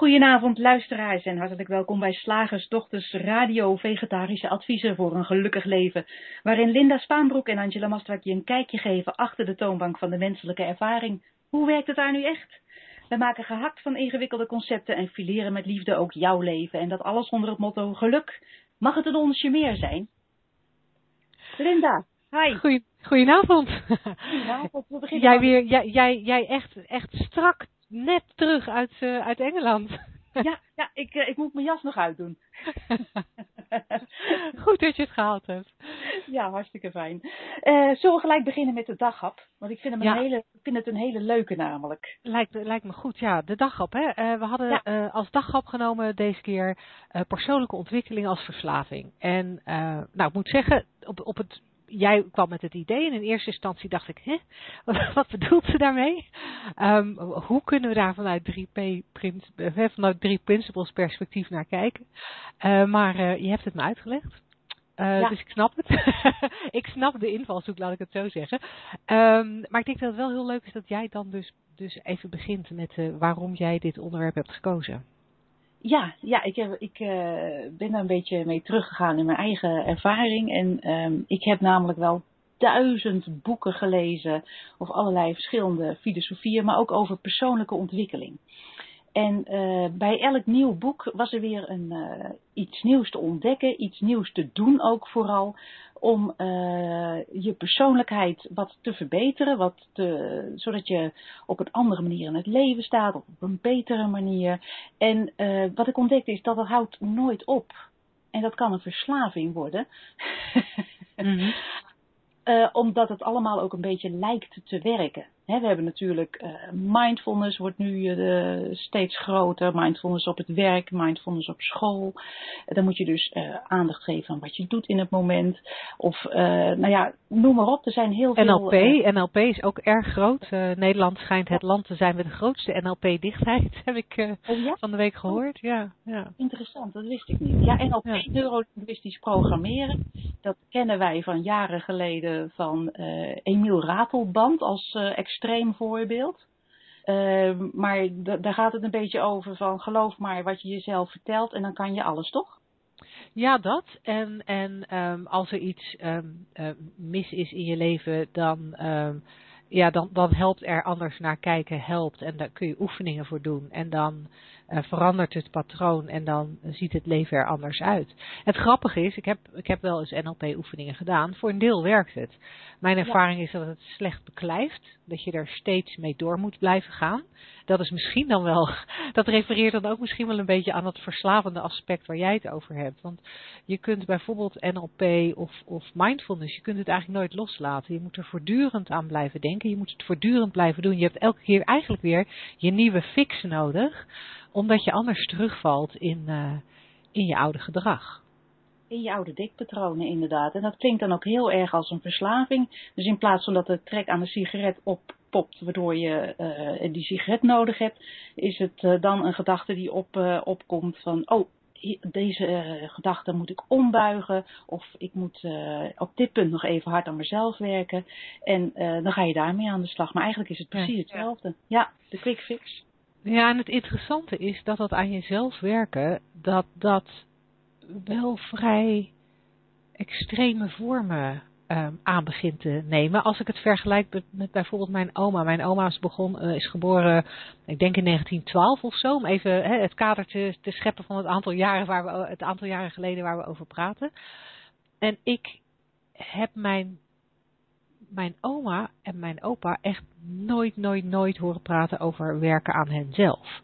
Goedenavond luisteraars en hartelijk welkom bij Slagers Dochters Radio Vegetarische Adviezen voor een Gelukkig Leven, waarin Linda Spaanbroek en Angela Mastrak je een kijkje geven achter de toonbank van de menselijke ervaring. Hoe werkt het daar nu echt? We maken gehakt van ingewikkelde concepten en fileren met liefde ook jouw leven en dat alles onder het motto geluk. Mag het een onsje meer zijn? Linda, hi. Goeie, goedenavond. Goedenavond. We beginnen Jij, weer, jij, jij, jij echt, echt strak net terug uit, eh, uit Engeland. Ja, ja ik, eh, ik moet mijn jas nog uitdoen. Goed dat je het gehaald hebt. Ja, hartstikke fijn. Eh, zullen we gelijk beginnen met de daghap? Want ik vind, hem Ja. een hele, ik vind het een hele leuke namelijk. Lijkt, lijkt me goed, ja. De daghap, hè. We hadden Ja. als daghap genomen deze keer persoonlijke ontwikkeling als verslaving. En nou, ik moet zeggen, op, op het, jij kwam met het idee en in eerste instantie dacht ik, hè, wat, bedoelt ze daarmee? Ehm, hoe kunnen we daar vanuit 3P, prins, eh, vanuit 3 principles perspectief naar kijken? Eh, maar eh, je hebt het me uitgelegd. Eh, Ja. Dus ik snap het. ik snap de invalshoek, laat ik het zo zeggen. Ehm, maar ik denk dat het wel heel leuk is dat jij dan dus, dus even begint met waarom jij dit onderwerp hebt gekozen. Ja, ja ik, heb, ik eh, ben daar een beetje mee teruggegaan in mijn eigen ervaring. En ehm, ik heb namelijk wel duizend boeken gelezen over allerlei verschillende filosofieën, maar ook over persoonlijke ontwikkeling. En eh, bij elk nieuw boek was er weer een, eh, iets nieuws te ontdekken, iets nieuws te doen ook vooral, om eh, je persoonlijkheid wat te verbeteren, wat te, zodat je op een andere manier in het leven staat, op een betere manier. En eh, wat ik ontdekte is dat het houdt nooit op. En dat kan een verslaving worden. Eh, omdat het allemaal ook een beetje lijkt te werken. We hebben natuurlijk eh, mindfulness wordt nu eh, steeds groter. Mindfulness op het werk, mindfulness op school. Eh, dan moet je dus aandacht geven aan wat je doet in het moment. Of, nou ja, noem maar op. Er zijn heel veel... NLP, NLP is ook erg groot. Nederland schijnt het land te zijn met de grootste NLP-dichtheid, heb ik oh ja? van de week gehoord. Ja, ja. Interessant, dat wist ik niet. Ja, NLP, Ja. neurolinguistisch programmeren, dat kennen wij van jaren geleden van Emiel Ratelband als eh, extreem voorbeeld. Eh, maar da- daar gaat het een beetje over van geloof maar wat je jezelf vertelt en dan kan je alles, toch? Ja, dat. En, en ehm, als er iets ehm, eh, mis is in je leven, dan, ehm, ja, dan, dan helpt er anders naar kijken, helpt. En daar kun je oefeningen voor doen. En dan verandert het patroon en dan ziet het leven er anders uit. Het grappige is, ik heb, ik heb wel eens NLP-oefeningen gedaan. Voor een deel werkt het. Mijn ervaring is dat het slecht beklijft. Dat je er steeds mee door moet blijven gaan. Dat is misschien dan wel, dat refereert dan ook misschien wel een beetje aan het verslavende aspect waar jij het over hebt. Want je kunt bijvoorbeeld NLP of, of mindfulness, je kunt het eigenlijk nooit loslaten. Je moet er voortdurend aan blijven denken. Je moet het voortdurend blijven doen. Je hebt elke keer eigenlijk weer je nieuwe fix nodig. Omdat je anders terugvalt in, eh, in je oude gedrag. In je oude dikpatronen inderdaad. En dat klinkt dan ook heel erg als een verslaving. Dus in plaats van dat de trek aan de sigaret oppopt, waardoor je eh, die sigaret nodig hebt, is het eh, dan een gedachte die op, opkomt van, oh, deze gedachte moet ik ombuigen. Of ik moet op dit punt nog even hard aan mezelf werken. En dan ga je daarmee aan de slag. Maar eigenlijk is het precies Ja. hetzelfde. Ja, de quick fix. Ja, en het interessante is dat dat aan jezelf werken, dat dat wel vrij extreme vormen ehm, aan begint te nemen. Als ik het vergelijk met, bijvoorbeeld mijn oma. Mijn oma is, begon, eh, is geboren, ik denk in 1912 of zo, om even het kader te, te scheppen van het aantal, jaren waar we, het aantal jaren geleden waar we over praten. En ik heb mijn, mijn oma en mijn opa echt nooit, nooit, nooit horen praten over werken aan henzelf.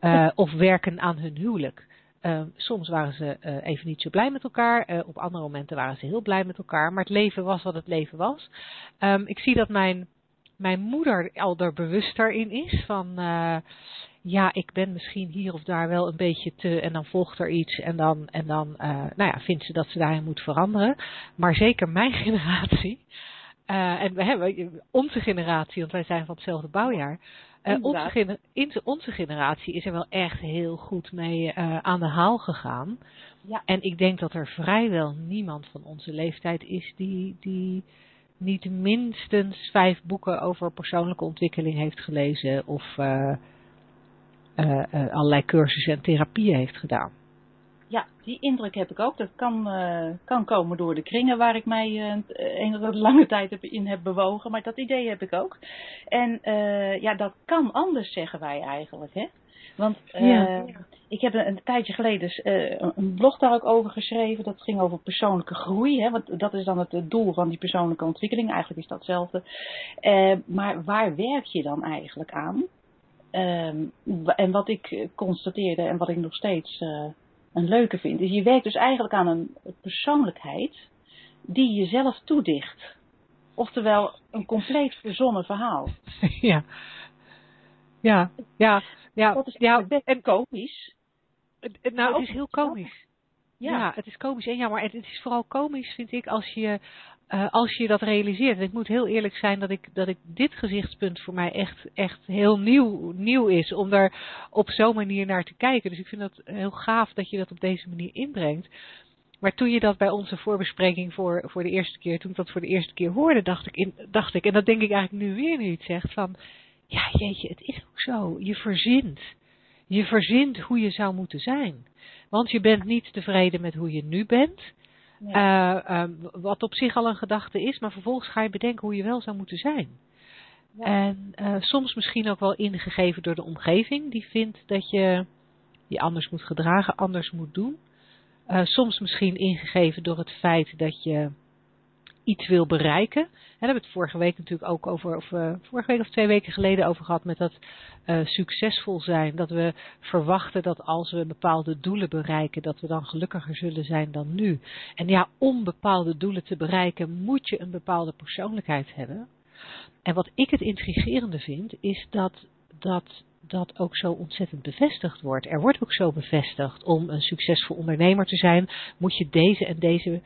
Eh, of werken aan hun huwelijk. Eh, soms waren ze eh, even niet zo blij met elkaar. eh, op andere momenten waren ze heel blij met elkaar. Maar het leven was wat het leven was. Ehm, ik zie dat mijn, mijn moeder al er bewuster in is. Van ja, ik ben misschien hier of daar wel een beetje te. En dan volgt er iets. En dan, en dan nou ja, vindt ze dat ze daarin moet veranderen. Maar zeker mijn generatie. Eh, en we hebben onze generatie, want wij zijn van hetzelfde bouwjaar. Eh, onze, gener- onze generatie is er wel echt heel goed mee eh, aan de haal gegaan. Ja. En ik denk dat er vrijwel niemand van onze leeftijd is die, die niet minstens vijf boeken over persoonlijke ontwikkeling heeft gelezen. Of allerlei cursussen en therapieën heeft gedaan. Ja, die indruk heb ik ook. Dat kan, kan komen door de kringen waar ik mij een lange tijd in heb bewogen. Maar dat idee heb ik ook. En ja, dat kan anders, zeggen wij eigenlijk. Hè? Want ik heb een, een, tijdje geleden een blog daar ook over geschreven. Dat ging over persoonlijke groei. Hè, want dat is dan het, doel van die persoonlijke ontwikkeling. Eigenlijk is dat hetzelfde. Maar waar werk je dan eigenlijk aan? Ehm, en wat ik constateerde en wat ik nog steeds een leuke vind. Is je werkt dus eigenlijk aan een persoonlijkheid die jezelf toedicht. Oftewel een compleet verzonnen verhaal. Ja. Ja, ja, ja, dat is ja, en komisch. Nou, het is heel komisch. Ja. ja. het is komisch en jammer. En het is vooral komisch, vind ik, als je, uh, als je dat realiseert. En ik moet heel eerlijk zijn dat ik, dat ik dit gezichtspunt voor mij echt, echt heel nieuw, nieuw is. Om daar op zo'n manier naar te kijken. Dus ik vind het heel gaaf dat je dat op deze manier inbrengt. Maar toen je dat bij onze voorbespreking voor, voor de eerste keer, toen ik dat voor de eerste keer hoorde, dacht ik, in, dacht ik en dat denk ik eigenlijk nu weer nu het zegt, van ja, jeetje, het is ook zo. Je verzint. Je verzint hoe je zou moeten zijn. Want je bent niet tevreden met hoe je nu bent. Ja. Uh, uh, wat op zich al een gedachte is, maar vervolgens ga je bedenken hoe je wel zou moeten zijn. Ja. En uh, soms misschien ook wel ingegeven door de omgeving, die vindt dat je je anders moet gedragen, anders moet doen. Uh, soms misschien ingegeven door het feit dat je iets wil bereiken. En daar hebben we het vorige week natuurlijk ook over, of uh, vorige week of twee weken geleden over gehad met dat uh, succesvol zijn. Dat we verwachten dat als we bepaalde doelen bereiken, dat we dan gelukkiger zullen zijn dan nu. En ja, om bepaalde doelen te bereiken moet je een bepaalde persoonlijkheid hebben. En wat ik het intrigerende vind, is dat dat dat ook zo ontzettend bevestigd wordt. Er wordt ook zo bevestigd om een succesvol ondernemer te zijn, moet je deze en deze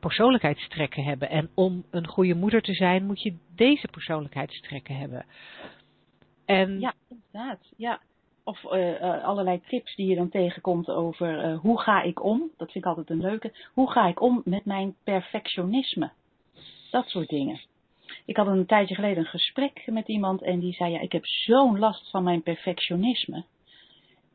persoonlijkheidstrekken hebben. En om een goede moeder te zijn, moet je deze persoonlijkheidstrekken hebben. En... Ja, inderdaad. Ja. Of uh, allerlei tips die je dan tegenkomt over uh, hoe ga ik om. Dat vind ik altijd een leuke. Hoe ga ik om met mijn perfectionisme? Dat soort dingen. Ik had een tijdje geleden een gesprek met iemand en die zei: Ja, ik heb zo'n last van mijn perfectionisme.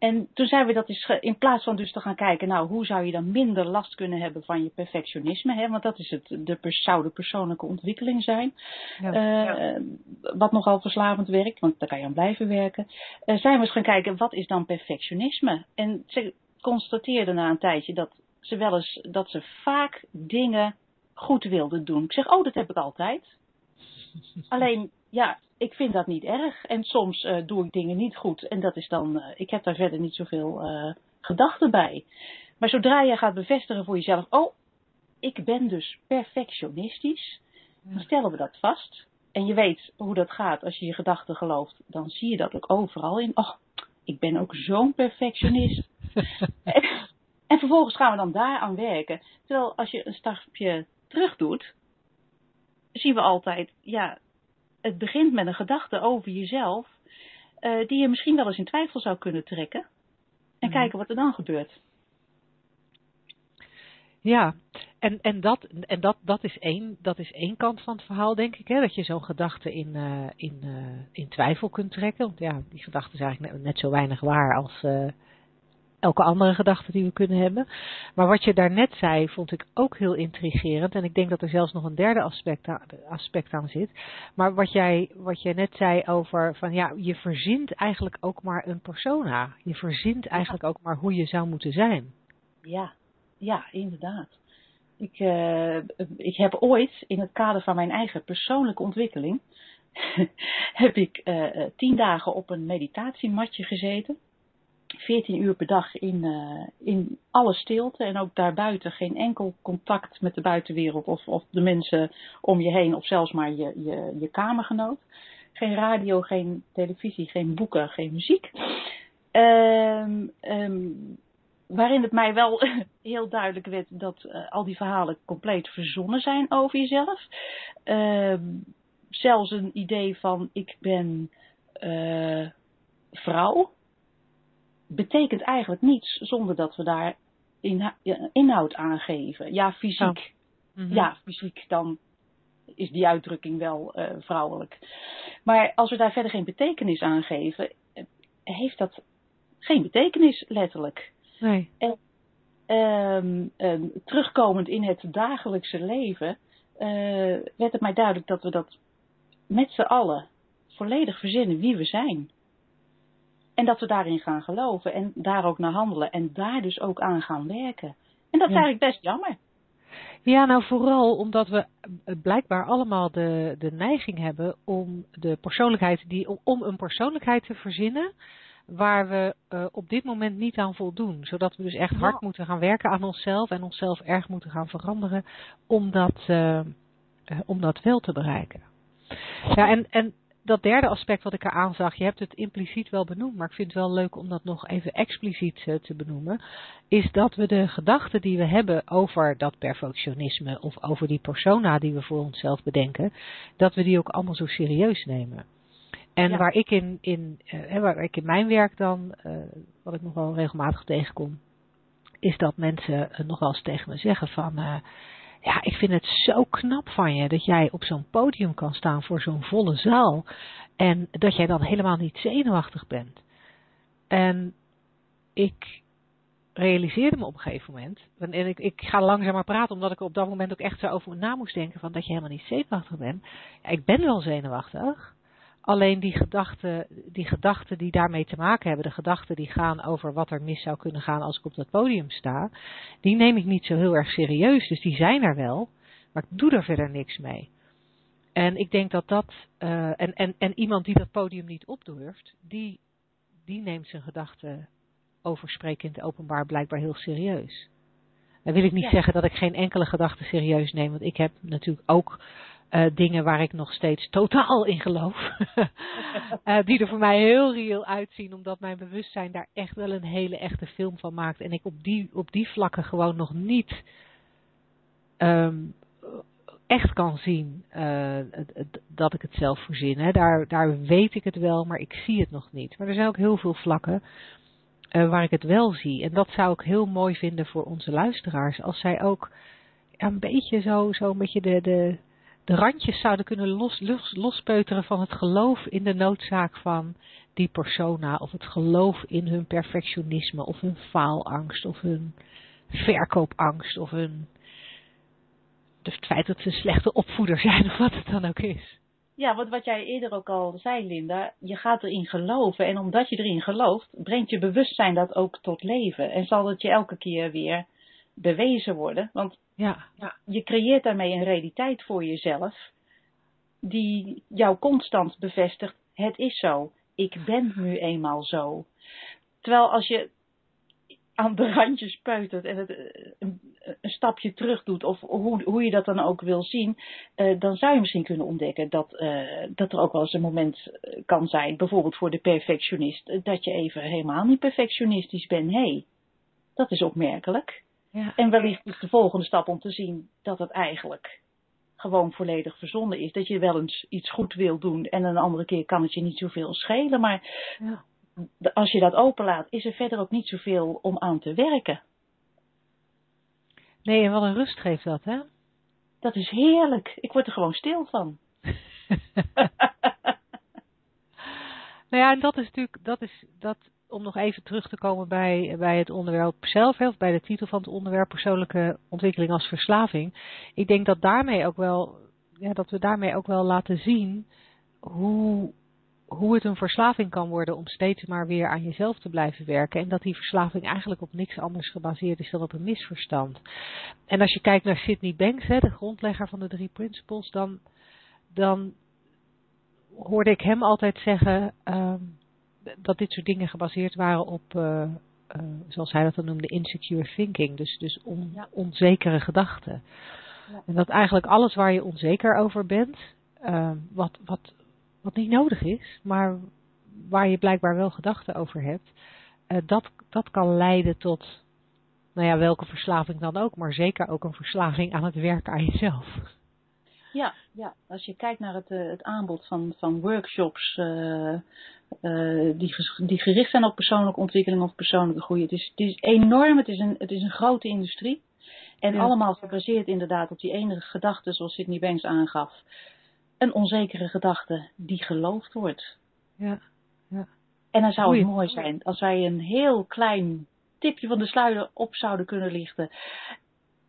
En toen zijn we dat dus, in plaats van dus te gaan kijken, nou, hoe zou je dan minder last kunnen hebben van je perfectionisme, hè? want dat is het, de, zou de persoonlijke ontwikkeling zijn, ja, uh, wat nogal verslavend werkt, want daar kan je aan blijven werken. Uh, zijn we eens gaan kijken, wat is dan perfectionisme? En ze constateerden na een tijdje dat ze wel eens, dat ze vaak dingen goed wilden doen. Ik zeg, oh, dat heb ik altijd. Alleen, ja, ik vind dat niet erg. En soms uh, doe ik dingen niet goed. En dat is dan, uh, ik heb daar verder niet zoveel uh, gedachten bij. Maar zodra je gaat bevestigen voor jezelf, oh, ik ben dus perfectionistisch, dan stellen we dat vast. En je weet hoe dat gaat als je je gedachten gelooft, dan zie je dat ook overal in. Oh, ik ben ook zo'n perfectionist. en, en vervolgens gaan we dan daaraan werken. Terwijl als je een stapje terug doet, zien we altijd, ja, het begint met een gedachte over jezelf, uh, die je misschien wel eens in twijfel zou kunnen trekken. En mhm. kijken wat er dan gebeurt. Ja, en, en, dat, en dat, dat, is één, dat is één kant van het verhaal, denk ik. Hè? Dat je zo'n gedachte in, uh, in, uh, in twijfel kunt trekken. Want ja, die gedachte is eigenlijk net, net zo weinig waar als, elke andere gedachte die we kunnen hebben. Maar wat je daarnet zei, vond ik ook heel intrigerend. En ik denk dat er zelfs nog een derde aspect aan, aspect aan zit. Maar wat jij, wat jij net zei over van ja, je verzint eigenlijk ook maar een persona. Je verzint eigenlijk ook maar hoe je zou moeten zijn. Ja, ja, inderdaad. Ik, uh, ik heb ooit in het kader van mijn eigen persoonlijke ontwikkeling heb ik uh, tien dagen op een meditatiematje gezeten. 14 uur per dag in, uh, in alle stilte en ook daarbuiten geen enkel contact met de buitenwereld of, of de mensen om je heen of zelfs maar je, je, je kamergenoot. Geen radio, geen televisie, geen boeken, geen muziek. Um, um, waarin het mij wel heel duidelijk werd dat uh, al die verhalen compleet verzonnen zijn over jezelf. Uh, zelfs een idee van ik ben uh, vrouw betekent eigenlijk niets zonder dat we daar inhoud aangeven. Ja, fysiek. Oh. Ja, fysiek dan is die uitdrukking wel uh, vrouwelijk. Maar als we daar verder geen betekenis aan geven, heeft dat geen betekenis, letterlijk. Nee. En ehm, ehm, terugkomend in het dagelijkse leven, uh, werd het mij duidelijk dat we dat met z'n allen volledig verzinnen wie we zijn. En dat we daarin gaan geloven en daar ook naar handelen en daar dus ook aan gaan werken. En dat is eigenlijk best jammer. Ja, nou vooral omdat we blijkbaar allemaal de, de neiging hebben om de persoonlijkheid die, om een persoonlijkheid te verzinnen waar we uh, op dit moment niet aan voldoen. Zodat we dus echt hard moeten gaan werken aan onszelf en onszelf erg moeten gaan veranderen om dat, uh, om dat wel te bereiken. Ja, en, en dat derde aspect wat ik er aanzag, je hebt het impliciet wel benoemd, maar ik vind het wel leuk om dat nog even expliciet uh, te benoemen, is dat we de gedachten die we hebben over dat perfectionisme of over die persona die we voor onszelf bedenken, dat we die ook allemaal zo serieus nemen. En ja. waar, ik in, in, uh, waar ik in mijn werk dan, uh, wat ik nog wel regelmatig tegenkom, is dat mensen nog wel eens tegen me zeggen van, ja, ik vind het zo knap van je dat jij op zo'n podium kan staan voor zo'n volle zaal. En dat jij dan helemaal niet zenuwachtig bent. En ik realiseerde me op een gegeven moment. En ik, ik ga langzamer praten omdat ik op dat moment ook echt zo over na moest denken van dat je helemaal niet zenuwachtig bent. Ja, ik ben wel zenuwachtig. Alleen die gedachten, die gedachten die daarmee te maken hebben, de gedachten die gaan over wat er mis zou kunnen gaan als ik op dat podium sta, die neem ik niet zo heel erg serieus. Dus die zijn er wel, maar ik doe er verder niks mee. En ik denk dat dat, uh, en, en, en iemand die dat podium niet opdurft, die, die neemt zijn gedachten over spreken in het openbaar blijkbaar heel serieus. Dan wil ik niet ja. zeggen dat ik geen enkele gedachte serieus neem, want ik heb natuurlijk ook uh, dingen waar ik nog steeds totaal in geloof. uh, die er voor mij heel reëel uitzien, omdat mijn bewustzijn daar echt wel een hele echte film van maakt. En ik op die, op die vlakken gewoon nog niet um, echt kan zien uh, dat ik het zelf verzin. Hè. Daar, daar weet ik het wel, maar ik zie het nog niet. Maar er zijn ook heel veel vlakken waar ik het wel zie. En dat zou ik heel mooi vinden voor onze luisteraars. Als zij ook een beetje zo, zo een beetje de, de, de randjes zouden kunnen los, los, lospeuteren van het geloof in de noodzaak van die persona, of het geloof in hun perfectionisme, of hun faalangst, of hun verkoopangst, of hun het feit dat ze een slechte opvoeder zijn, of wat het dan ook is. Ja, wat, wat jij eerder ook al zei, Linda, je gaat erin geloven. En omdat je erin gelooft, brengt je bewustzijn dat ook tot leven. En zal het je elke keer weer bewezen worden. Want ja. ja. je creëert daarmee een realiteit voor jezelf die jou constant bevestigt, het is zo, ik ben nu eenmaal zo. Terwijl als je aan de randjes peutert en het een, een, stapje terug doet, of hoe, hoe je dat dan ook wil zien, uh, dan zou je misschien kunnen ontdekken dat, uh, dat er ook wel eens een moment kan zijn, bijvoorbeeld voor de perfectionist, dat je even helemaal niet perfectionistisch bent. Hé, hey, dat is opmerkelijk. Ja. En wellicht is de volgende stap om te zien dat het eigenlijk gewoon volledig verzonnen is. Dat je wel eens iets goed wil doen en een andere keer kan het je niet zoveel schelen. Maar ja. als je dat openlaat, is er verder ook niet zoveel om aan te werken. Nee, en wat een rust geeft dat, hè? Dat is heerlijk. Ik word er gewoon stil van. nou ja, en dat is natuurlijk, dat is, dat, om nog even terug te komen bij, bij het onderwerp zelf, of bij de titel van het onderwerp persoonlijke ontwikkeling als verslaving. Ik denk dat daarmee ook wel, ja, dat we daarmee ook wel laten zien hoe, hoe het een verslaving kan worden om steeds maar weer aan jezelf te blijven werken. En dat die verslaving eigenlijk op niks anders gebaseerd is dan op een misverstand. En als je kijkt naar Sidney Banks, hè, de grondlegger van de drie principles, dan, dan hoorde ik hem altijd zeggen. Um, dat dit soort dingen gebaseerd waren op, uh, uh, zoals hij dat dan noemde, insecure thinking. Dus, dus on, ja. onzekere gedachten. Ja. En dat eigenlijk alles waar je onzeker over bent, uh, wat, wat, wat niet nodig is, maar waar je blijkbaar wel gedachten over hebt, dat, dat kan leiden tot, nou ja, welke verslaving dan ook, maar zeker ook een verslaving aan het werken aan jezelf. Ja, ja, als je kijkt naar het, uh, het aanbod van, van workshops uh, uh, die, die gericht zijn op persoonlijke ontwikkeling of persoonlijke groei. Het is, het is enorm, het is een, het is een grote industrie. En ja. allemaal gebaseerd inderdaad op die enige gedachte, zoals Sidney Banks aangaf. Een onzekere gedachte die geloofd wordt. Ja, ja. En dan zou het mooi zijn als wij een heel klein tipje van de sluier op zouden kunnen lichten.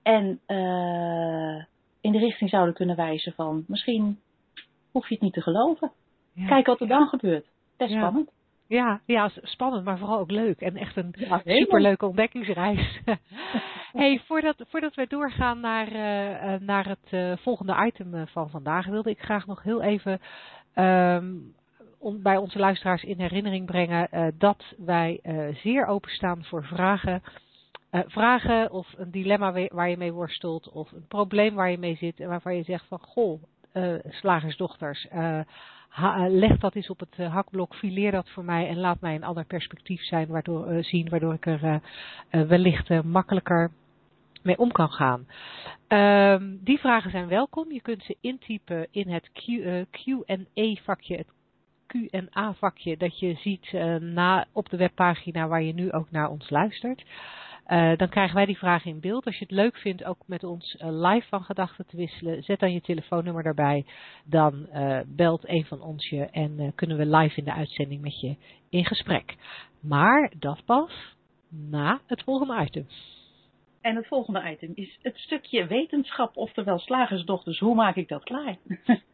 En eh, in de richting zouden kunnen wijzen van misschien hoef je het niet te geloven. Ja. Kijk wat er dan gebeurt. Best Ja. spannend. Ja, ja, spannend, maar vooral ook leuk. En echt een Ja, superleuke ontdekkingsreis. hey, voordat, voordat we doorgaan naar, eh, eh, naar het eh, volgende item van vandaag, wilde ik graag nog heel even ehm, bij onze luisteraars in herinnering brengen dat wij zeer openstaan voor vragen. Eh, vragen of een dilemma waar je mee worstelt of een probleem waar je mee zit en waarvan je zegt van goh, eh, slagersdochters, eh, leg dat eens op het hakblok, fileer dat voor mij en laat mij een ander perspectief zijn, waardoor, zien, waardoor ik er wellicht makkelijker mee om kan gaan. Ehm, die vragen zijn welkom. Je kunt ze intypen in het Q, eh, Q&A vakje, het Q&A vakje dat je ziet na, op de webpagina waar je nu ook naar ons luistert. Eh, dan krijgen wij die vragen in beeld. Als je het leuk vindt ook met ons eh, live van gedachten te wisselen, zet dan je telefoonnummer daarbij. Dan eh, belt een van ons je en kunnen we live in de uitzending met je in gesprek. Maar dat pas na het volgende item. En het volgende item is het stukje wetenschap, oftewel slagersdochters. Hoe maak ik dat klaar?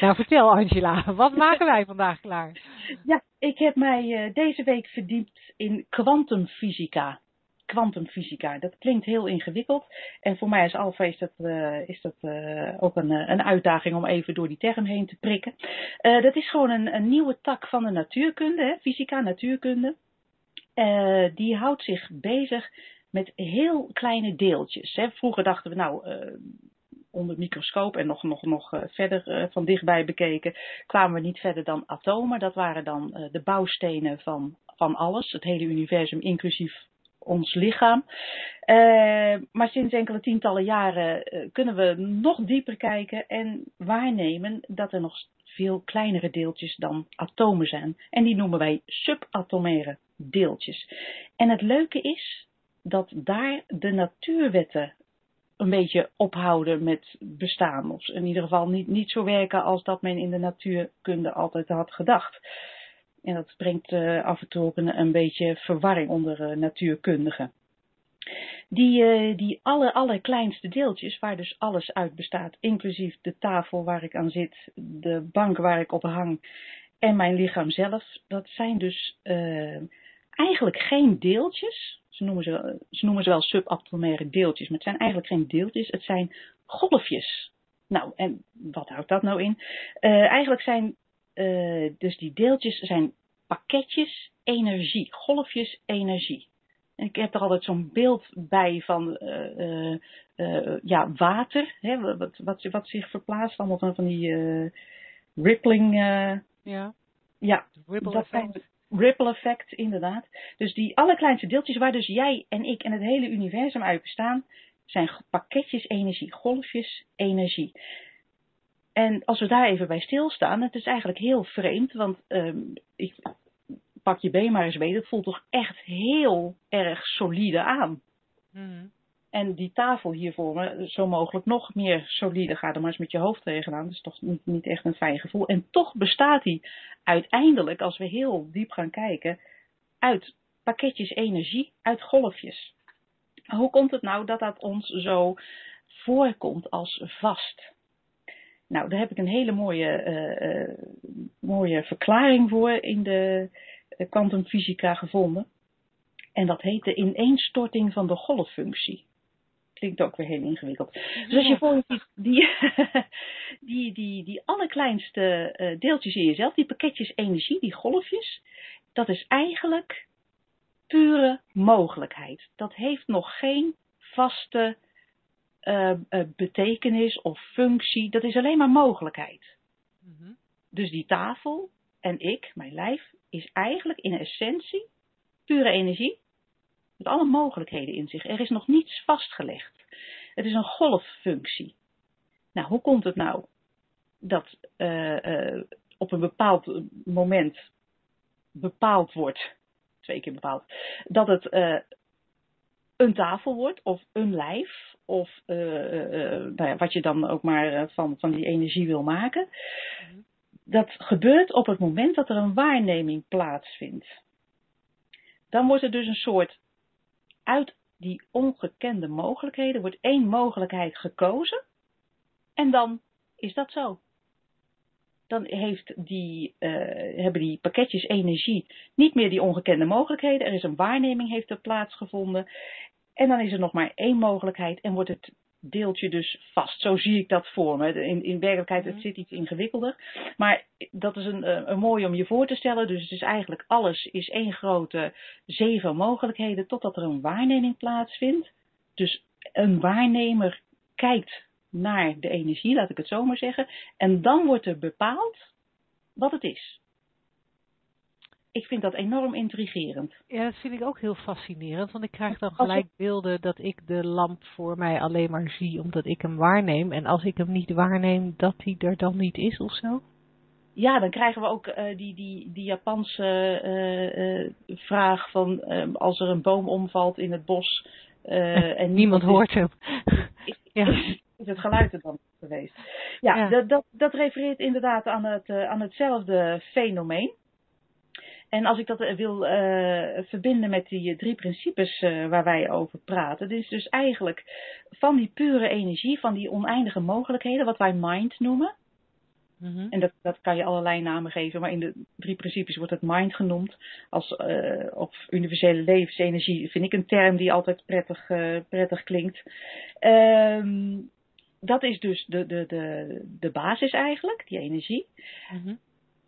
Nou, vertel Angela, wat maken wij vandaag klaar? Ja, ik heb mij deze week verdiept in kwantumfysica. Kwantumfysica, dat klinkt heel ingewikkeld. En voor mij als alfa is dat, eh, is dat eh, ook een, eh, een uitdaging om even door die term heen te prikken. Dat is gewoon een, een nieuwe tak van de natuurkunde, hè, fysica, natuurkunde. Die houdt zich bezig met heel kleine deeltjes. Hè. Vroeger dachten we, nou, onder microscoop en nog, nog, nog verder van dichtbij bekeken, kwamen we niet verder dan atomen. Dat waren dan de bouwstenen van, van alles, het hele universum, inclusief ons lichaam. Eh, maar sinds enkele tientallen jaren eh, kunnen we nog dieper kijken en waarnemen dat er nog veel kleinere deeltjes dan atomen zijn. En die noemen wij subatomaire deeltjes. En het leuke is dat daar de natuurwetten een beetje ophouden met bestaan. Of in ieder geval niet, niet zo werken als dat men in de natuurkunde altijd had gedacht. En dat brengt uh, af en toe een, beetje verwarring onder uh, natuurkundigen. Die, uh, die alle, allerkleinste deeltjes, waar dus alles uit bestaat, inclusief de tafel waar ik aan zit, de bank waar ik op hang en mijn lichaam zelf, dat zijn dus eigenlijk geen deeltjes. Ze noemen ze, ze noemen ze wel subatomaire deeltjes, maar het zijn eigenlijk geen deeltjes, het zijn golfjes. Nou, en wat houdt dat nou in? eigenlijk zijn uh, dus die deeltjes zijn pakketjes energie, golfjes energie. En ik heb er altijd zo'n beeld bij van uh, uh, ja, water, hè, wat, wat, wat, zich verplaatst, allemaal van, van die rippling. ja, ja ripple dat effect. Zijn, ripple effect, inderdaad. Dus die allerkleinste deeltjes waar dus jij en ik en het hele universum uit bestaan, zijn pakketjes energie, golfjes energie. En als we daar even bij stilstaan, het is eigenlijk heel vreemd, want um, ik pak je been maar eens mee, het voelt toch echt heel erg solide aan. Mm. En die tafel hier voor me, zo mogelijk nog meer solide. Ga er maar eens met je hoofd tegenaan. Dat is toch niet, niet echt een fijn gevoel. En toch bestaat die uiteindelijk, als we heel diep gaan kijken, uit pakketjes energie, uit golfjes. Hoe komt het nou dat dat ons zo voorkomt als vast? Nou, daar heb ik een hele mooie, uh, uh, mooie verklaring voor in de kwantumfysica gevonden. En dat heet de ineenstorting van de golffunctie. Klinkt ook weer heel ingewikkeld. Dus als je voor je ziet, die, die, die, die allerkleinste deeltjes in jezelf, die pakketjes energie, die golfjes, dat is eigenlijk pure mogelijkheid. Dat heeft nog geen vaste uh, uh, betekenis of functie. Dat is alleen maar mogelijkheid. Mm -hmm. Dus die tafel en ik, mijn lijf, is eigenlijk in essentie pure energie. Met alle mogelijkheden in zich. Er is nog niets vastgelegd. Het is een golffunctie. Nou, hoe komt het nou dat uh, op een bepaald moment bepaald wordt, twee keer bepaald, dat het een tafel wordt of een lijf of uh, uh, nou ja, wat je dan ook maar van, van die energie wil maken. dat gebeurt op het moment dat er een waarneming plaatsvindt. Dan wordt er dus een soort uit die ongekende mogelijkheden wordt één mogelijkheid gekozen en dan is dat zo. Dan heeft die, hebben die pakketjes energie niet meer die ongekende mogelijkheden. Er is een waarneming heeft er plaatsgevonden. En dan is er nog maar één mogelijkheid en wordt het deeltje dus vast. Zo zie ik dat voor me. In, in werkelijkheid het mhm. zit iets ingewikkelder. Maar dat is een, eh, een mooi om je voor te stellen. Dus het is eigenlijk alles is één grote zeven mogelijkheden totdat er een waarneming plaatsvindt. Dus een waarnemer kijkt naar de energie, laat ik het zo maar zeggen. En dan wordt er bepaald wat het is ik vind dat enorm intrigerend. Ja, dat vind ik ook heel fascinerend, want ik krijg dan gelijk beelden dat ik de lamp voor mij alleen maar zie omdat ik hem waarneem. En als ik hem niet waarneem, dat hij er dan niet is of zo? Ja, dan krijgen we ook uh, die, die, die Japanse uh, uh, vraag van als er een boom omvalt in het bos en niemand hoort hem. ja. Is het geluid er dan geweest? Ja, ja. Dat, dat, dat refereert inderdaad aan, het, aan hetzelfde fenomeen. En als ik dat eh, wil uh, verbinden met die drie principes uh, waar wij over praten, dit is dus eigenlijk van die pure energie, van die oneindige mogelijkheden, wat wij mind noemen. Mm -hmm. En dat, dat kan je allerlei namen geven, maar in de drie principes wordt het mind genoemd. Als, uh, of universele levensenergie vind ik een term die altijd prettig, prettig klinkt. Um, dat is dus de, de, de, de basis eigenlijk, die energie. Mm -hmm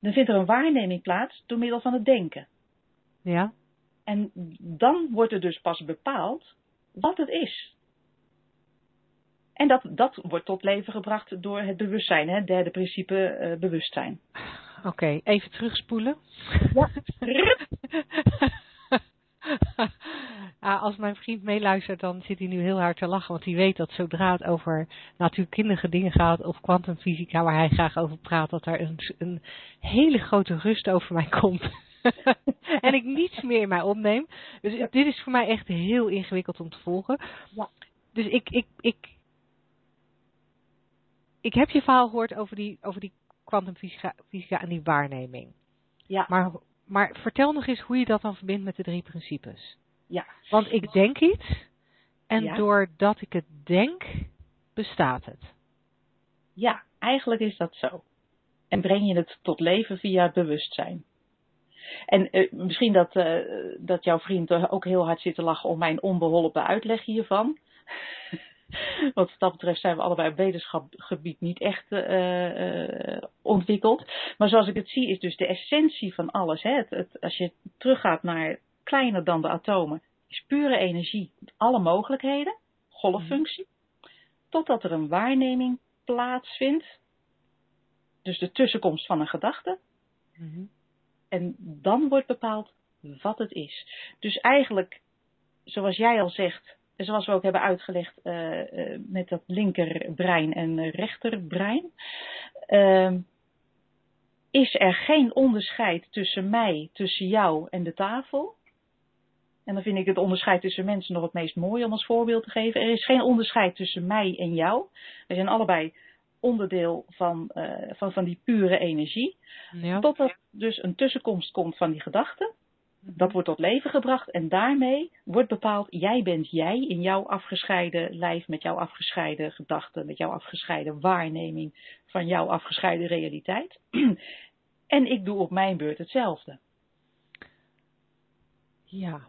dan vindt er een waarneming plaats door middel van het denken. Ja. En dan wordt er dus pas bepaald wat het is. En dat, dat wordt tot leven gebracht door het bewustzijn, het derde principe uh, bewustzijn. Oké, even terugspoelen. Ja. als mijn vriend meeluistert, dan zit hij nu heel hard te lachen. Want hij weet dat zodra het over natuurkundige dingen gaat of kwantumfysica, waar hij graag over praat, dat er een, een hele grote rust over mij komt. en ik niets meer in mij opneem. Dus dit is voor mij echt heel ingewikkeld om te volgen. Ja. Dus ik, ik, ik, ik heb je verhaal gehoord over die, over die kwantumfysica en die waarneming. Ja. Maar maar vertel nog eens hoe je dat dan verbindt met de drie principes. Ja. Want ik denk iets en doordat ik het denk, bestaat het. Ja, eigenlijk is dat zo. En breng je het tot leven via het bewustzijn. En uh, misschien dat, uh, dat jouw vriend ook heel hard zit te lachen om mijn onbeholpen uitleg hiervan. Wat dat betreft zijn we allebei op wetenschapgebied niet echt uh, ontwikkeld. Maar zoals ik het zie is dus de essentie van alles. Hè, het, het, als je teruggaat naar kleiner dan de atomen, is pure energie, alle mogelijkheden, golffunctie. Totdat er een waarneming plaatsvindt. Dus de tussenkomst van een gedachte. Mm-hmm. En dan wordt bepaald wat het is. Dus eigenlijk, zoals jij al zegt, zoals we ook hebben uitgelegd uh, met dat linkerbrein en rechterbrein, uh, is er geen onderscheid tussen mij, tussen jou en de tafel. En dan vind ik het onderscheid tussen mensen nog het meest mooi om als voorbeeld te geven. Er is geen onderscheid tussen mij en jou. We zijn allebei onderdeel van, uh, van, van die pure energie. Ja. Totdat dus een tussenkomst komt van die gedachten. Dat wordt tot leven gebracht en daarmee wordt bepaald, jij bent jij in jouw afgescheiden lijf, met jouw afgescheiden gedachten, met jouw afgescheiden waarneming van jouw afgescheiden realiteit. en ik doe op mijn beurt hetzelfde. Ja.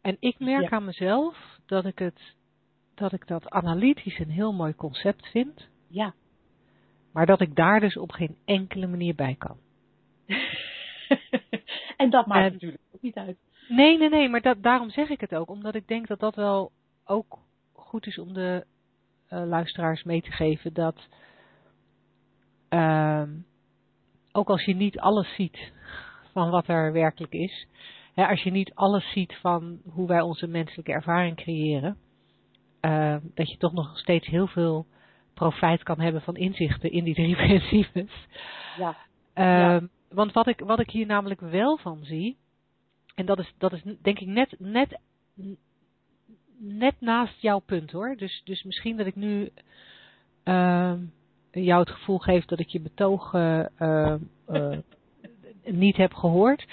En ik merk aan mezelf dat ik, het, dat ik dat analytisch een heel mooi concept vind. Ja. Maar dat ik daar dus op geen enkele manier bij kan. En dat maakt natuurlijk ook niet uit. Nee, nee, nee, maar dat, daarom zeg ik het ook. Omdat ik denk dat dat wel ook goed is om de uh, luisteraars mee te geven. Dat uh, ook als je niet alles ziet van wat er werkelijk is. Hè, als je niet alles ziet van hoe wij onze menselijke ervaring creëren. Uh, dat je toch nog steeds heel veel profijt kan hebben van inzichten in die drie principes. Ja. ja. Ehm, want wat ik, wat ik hier namelijk wel van zie, en dat is, dat is denk ik net, net, net naast jouw punt hoor. Dus, dus misschien dat ik nu uh, jou het gevoel geeft dat ik je betoog uh, niet heb gehoord.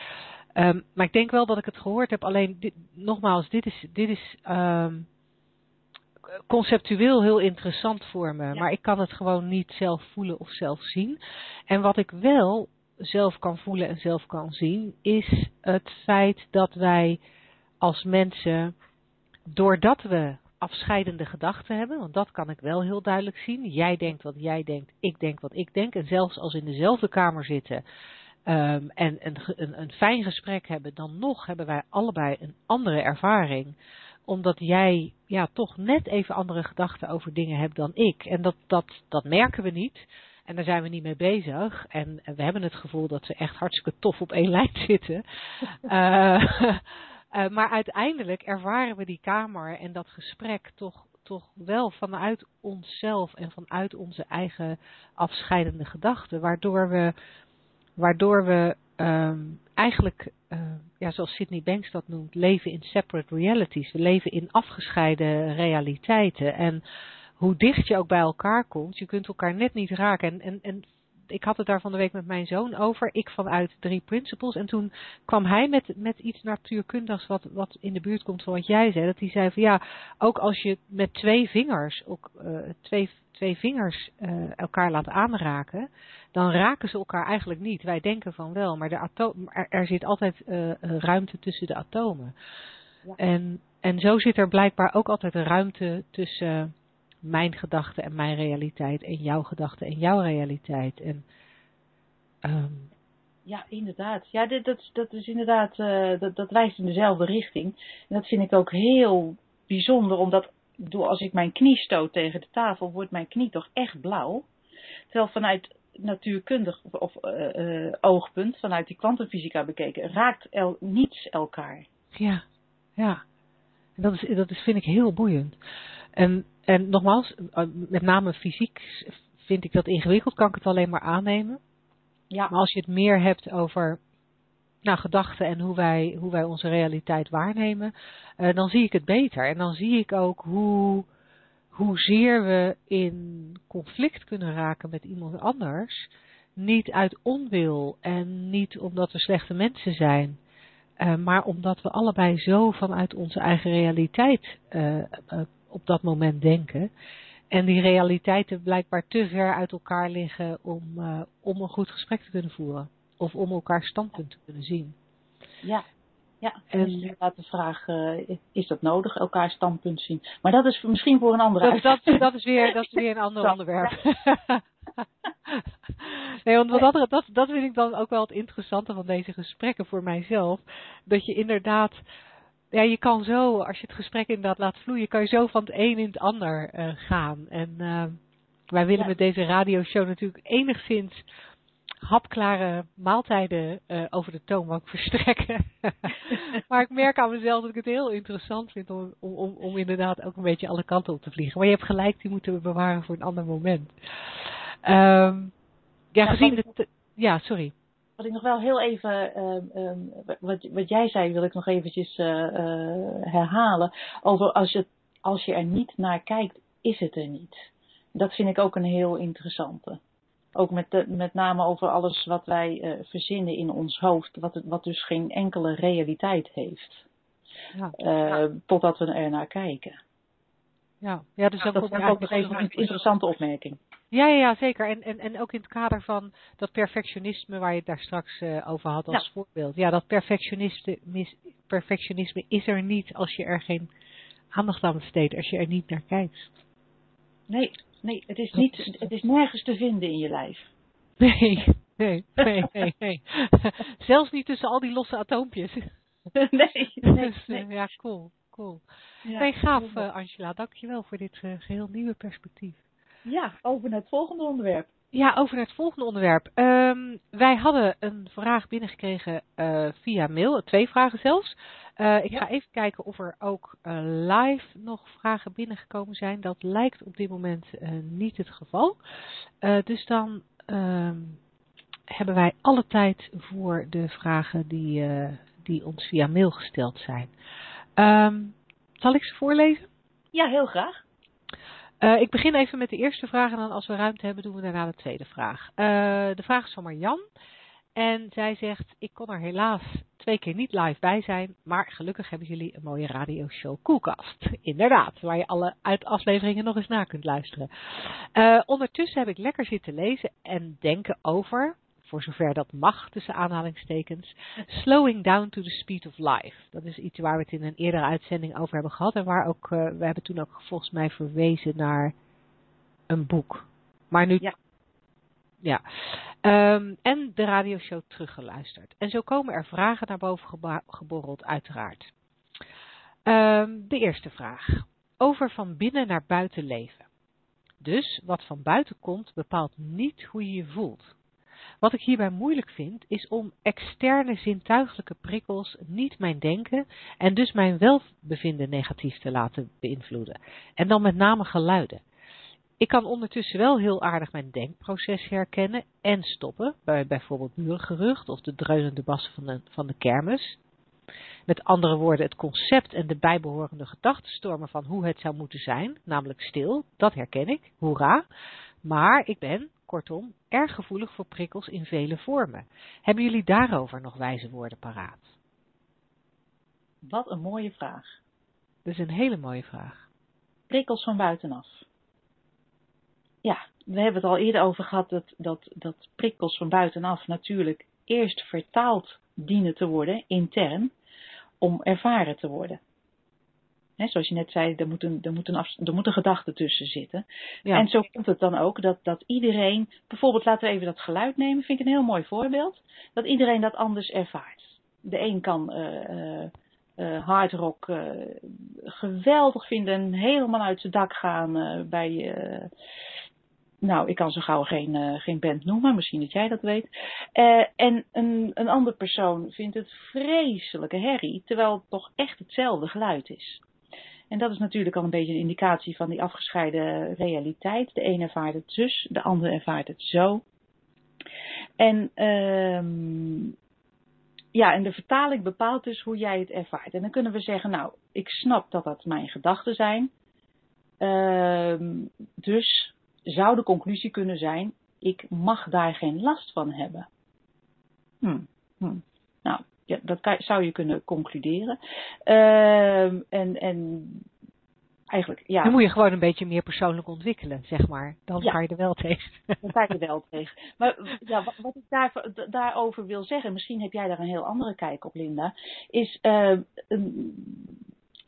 Um, maar ik denk wel dat ik het gehoord heb. Alleen, dit, nogmaals, dit is, dit is um, conceptueel heel interessant voor me. Maar ik kan het gewoon niet zelf voelen of zelf zien. En wat ik wel zelf kan voelen en zelf kan zien, is het feit dat wij als mensen, doordat we afscheidende gedachten hebben, want dat kan ik wel heel duidelijk zien. Jij denkt wat jij denkt, ik denk wat ik denk. En zelfs als we in dezelfde kamer zitten um, en een, een, een fijn gesprek hebben, dan nog hebben wij allebei een andere ervaring omdat jij ja, toch net even andere gedachten over dingen hebt dan ik. En dat, dat, dat merken we niet. En daar zijn we niet mee bezig. En we hebben het gevoel dat ze echt hartstikke tof op één lijn zitten. uh, uh, maar uiteindelijk ervaren we die kamer en dat gesprek toch, toch wel vanuit onszelf en vanuit onze eigen afscheidende gedachten. Waardoor we, waardoor we um, eigenlijk, uh, ja, zoals Sydney Banks dat noemt, leven in separate realities. We leven in afgescheiden realiteiten. En hoe dicht je ook bij elkaar komt, je kunt elkaar net niet raken. En, en, en ik had het daar van de week met mijn zoon over. Ik vanuit drie principles. En toen kwam hij met, met iets natuurkundigs wat, wat in de buurt komt van wat jij zei. Dat hij zei van ja, ook als je met twee vingers, ook, uh, twee, twee vingers uh, elkaar laat aanraken, dan raken ze elkaar eigenlijk niet. Wij denken van wel, maar de atoom, er, er zit altijd uh, ruimte tussen de atomen. Ja. En, en zo zit er blijkbaar ook altijd ruimte tussen mijn gedachten en mijn realiteit en jouw gedachten en jouw realiteit. En, um... Ja, inderdaad. Ja, dit, dat, dat is inderdaad, uh, dat, dat wijst in dezelfde richting. En dat vind ik ook heel bijzonder, omdat door als ik mijn knie stoot tegen de tafel, wordt mijn knie toch echt blauw. Terwijl vanuit natuurkundig of uh, uh, oogpunt, vanuit die kwantumfysica bekeken, raakt el, niets elkaar. Ja, ja. En dat, is, dat is, vind ik heel boeiend. En, en nogmaals, eh, met name fysiek vind ik dat ingewikkeld, kan ik het alleen maar aannemen. Ja. Maar als je het meer hebt over nou, gedachten en hoe wij, hoe wij onze realiteit waarnemen, uh, dan zie ik het beter. En dan zie ik ook hoe, hoezeer we in conflict kunnen raken met iemand anders. Niet uit onwil en niet omdat we slechte mensen zijn. Uh, maar omdat we allebei zo vanuit onze eigen realiteit uh, op dat moment denken. En die realiteiten blijkbaar te ver uit elkaar liggen om, uh, om een goed gesprek te kunnen voeren. Of om elkaar standpunt te kunnen zien. Ja, ja. En dus inderdaad de vraag, uh, is dat nodig, elkaar standpunt zien? Maar dat is misschien voor een andere dat, dat, dat, is weer, dat is weer een ander onderwerp. nee, want wat dat, dat, dat vind ik dan ook wel het interessante van deze gesprekken voor mijzelf. Dat je inderdaad ja, je kan zo, als je het gesprek inderdaad laat vloeien, kan je zo van het een in het ander uh, gaan. En uh, wij willen ja. met deze radioshow natuurlijk enigszins hapklare maaltijden uh, over de toonbank verstrekken. maar ik merk aan mezelf dat ik het heel interessant vind om, om, om inderdaad ook een beetje alle kanten op te vliegen. Maar je hebt gelijk, die moeten we bewaren voor een ander moment. Um, ja, gezien het... Ja, sorry. Wat ik nog wel heel even, um, um, wat, wat jij zei, wil ik nog eventjes uh, uh, herhalen. Over als je, als je er niet naar kijkt, is het er niet. Dat vind ik ook een heel interessante. Ook met, de, met name over alles wat wij uh, verzinnen in ons hoofd, wat, wat dus geen enkele realiteit heeft. Ja. Ja. Totdat we er naar kijken. Ja, ja dus dat, dat is ook nog even een interessante opmerking. Ja, ja, zeker. En, en, en ook in het kader van dat perfectionisme waar je het daar straks uh, over had als ja. voorbeeld. Ja, dat perfectionisme, perfectionisme is er niet als je er geen aandacht aan besteedt, als je er niet naar kijkt. Nee, nee, het is, niet, het is nergens te vinden in je lijf. Nee, nee, nee, nee. nee. Zelfs niet tussen al die losse atoompjes. nee, nee, dus, nee. Ja, cool, cool. Ja, hey, gaaf uh, Angela, dankjewel voor dit uh, geheel nieuwe perspectief. Ja, over naar het volgende onderwerp. Ja, over naar het volgende onderwerp. Um, wij hadden een vraag binnengekregen uh, via mail, twee vragen zelfs. Uh, ik ja. ga even kijken of er ook uh, live nog vragen binnengekomen zijn. Dat lijkt op dit moment niet het geval. dus dan um, hebben wij alle tijd voor de vragen die, die ons via mail gesteld zijn. Um, zal ik ze voorlezen? Ja, heel graag. Uh, ik begin even met de eerste vraag en dan als we ruimte hebben doen we daarna de tweede vraag. Uh, de vraag is van Marjan. En zij zegt, ik kon er helaas twee keer niet live bij zijn, maar gelukkig hebben jullie een mooie radioshow Koelkast. Inderdaad, waar je alle uit afleveringen nog eens na kunt luisteren. Uh, ondertussen heb ik lekker zitten lezen en denken over, voor zover dat mag tussen aanhalingstekens, slowing down to the speed of life. Dat is iets waar we het in een eerdere uitzending over hebben gehad en waar ook, uh, we hebben toen ook volgens mij verwezen naar een boek. Maar nu ja ja. Um, en de radioshow teruggeluisterd. En zo komen er vragen naar boven geborreld, uiteraard. Um, de eerste vraag. Over van binnen naar buiten leven. Dus wat van buiten komt bepaalt niet hoe je je voelt. Wat ik hierbij moeilijk vind, is om externe zintuigelijke prikkels niet mijn denken en dus mijn welbevinden negatief te laten beïnvloeden. En dan met name geluiden. Ik kan ondertussen wel heel aardig mijn denkproces herkennen en stoppen, bij bijvoorbeeld murengerucht of de dreunende bassen van de, van de kermis. Met andere woorden, het concept en de bijbehorende gedachtenstormen van hoe het zou moeten zijn, namelijk stil, dat herken ik, hoera. Maar ik ben, kortom, erg gevoelig voor prikkels in vele vormen. Hebben jullie daarover nog wijze woorden paraat? Wat een mooie vraag. Dat is een hele mooie vraag. Prikkels van buitenaf ja, we hebben het al eerder over gehad dat, dat, dat prikkels van buitenaf natuurlijk eerst vertaald dienen te worden, intern, om ervaren te worden. Zoals je net zei, er moet een, er moet een, er moet een gedachte tussen zitten. Ja. En zo komt het dan ook dat, dat iedereen, bijvoorbeeld laten we even dat geluid nemen, vind ik een heel mooi voorbeeld, dat iedereen dat anders ervaart. De een kan uh, hardrock uh, geweldig vinden en helemaal uit zijn dak gaan bij, nou, ik kan zo gauw geen, geen band noemen, misschien dat jij dat weet. En een, een andere persoon vindt het vreselijke herrie, terwijl het toch echt hetzelfde geluid is. En dat is natuurlijk al een beetje een indicatie van die afgescheiden realiteit. De een ervaart het zus, de ander ervaart het zo. En, uh, ja, en de vertaling bepaalt dus hoe jij het ervaart. En dan kunnen we zeggen, nou, ik snap dat dat mijn gedachten zijn. Ehm, dus zou de conclusie kunnen zijn, ik mag daar geen last van hebben. Hm, hm. Nou, ja, dat kan, zou je kunnen concluderen. Uh, en, en eigenlijk, ja. Dan moet je gewoon een beetje meer persoonlijk ontwikkelen, zeg maar. Dan ja. ga je er wel tegen. Dan ga je er wel tegen. Maar ja, wat, ik daar, daarover wil zeggen, misschien heb jij daar een heel andere kijk op, Linda, is uh,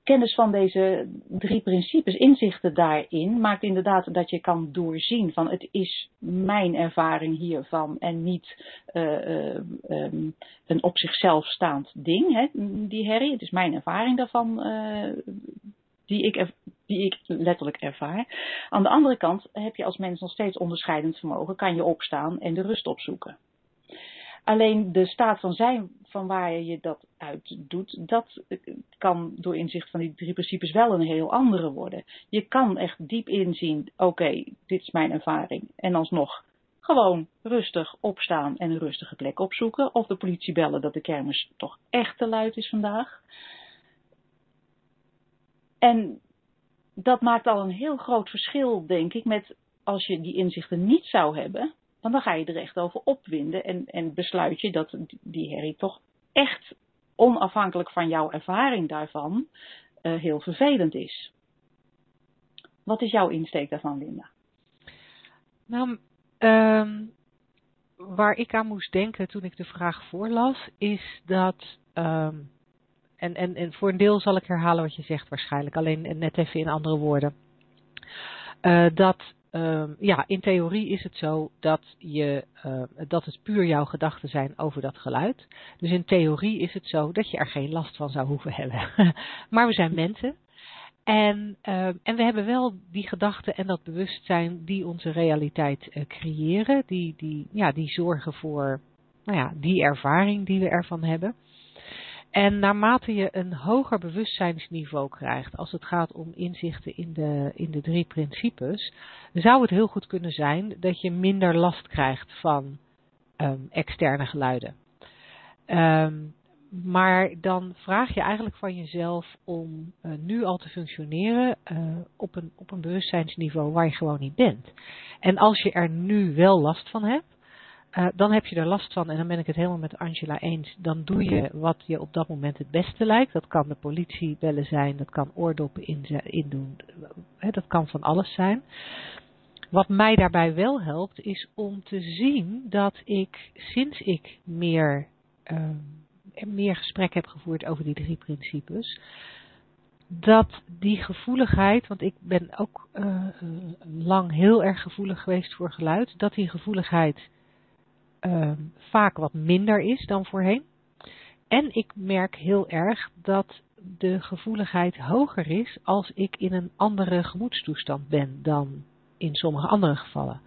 kennis van deze drie principes, inzichten daarin, maakt inderdaad dat je kan doorzien van het is mijn ervaring hiervan en niet uh, uh, um, een op zichzelf staand ding, hè, die herrie. Het is mijn ervaring daarvan uh, die, ik, die ik letterlijk ervaar. Aan de andere kant heb je als mens nog steeds onderscheidend vermogen, kan je opstaan en de rust opzoeken. Alleen de staat van zijn van waar je dat doet, dat kan door inzicht van die drie principes wel een heel andere worden. Je kan echt diep inzien, oké, dit is mijn ervaring. En alsnog gewoon rustig opstaan en een rustige plek opzoeken. Of de politie bellen dat de kermis toch echt te luid is vandaag. En dat maakt al een heel groot verschil, denk ik, met als je die inzichten niet zou hebben, dan ga je er echt over opwinden en, en besluit je dat die herrie toch echt onafhankelijk van jouw ervaring daarvan uh, heel vervelend is. Wat is jouw insteek daarvan, Linda? Nou, um, waar ik aan moest denken toen ik de vraag voorlas, is dat. Um, en, en, en voor een deel zal ik herhalen wat je zegt waarschijnlijk, alleen net even in andere woorden. Uh, dat Um, ja, in theorie is het zo dat, je, uh, dat het puur jouw gedachten zijn over dat geluid. Dus in theorie is het zo dat je er geen last van zou hoeven hebben. maar we zijn mensen. En, uh, en we hebben wel die gedachten en dat bewustzijn die onze realiteit uh, creëren. Die, die, ja, die zorgen voor nou ja, die ervaring die we ervan hebben. En naarmate je een hoger bewustzijnsniveau krijgt als het gaat om inzichten in de, in de drie principes, zou het heel goed kunnen zijn dat je minder last krijgt van um, externe geluiden. Um, maar dan vraag je eigenlijk van jezelf om uh, nu al te functioneren uh, op, een, op een bewustzijnsniveau waar je gewoon niet bent. En als je er nu wel last van hebt, uh, dan heb je er last van, en dan ben ik het helemaal met Angela eens, dan doe je wat je op dat moment het beste lijkt. Dat kan de politie bellen zijn, dat kan oordoppen in, in dat kan van alles zijn. Wat mij daarbij wel helpt, is om te zien dat ik sinds ik meer, uh, meer gesprek heb gevoerd over die drie principes, dat die gevoeligheid, want ik ben ook uh, lang heel erg gevoelig geweest voor geluid, dat die gevoeligheid uh, vaak wat minder is dan voorheen. En ik merk heel erg dat de gevoeligheid hoger is als ik in een andere gemoedstoestand ben dan in sommige andere gevallen.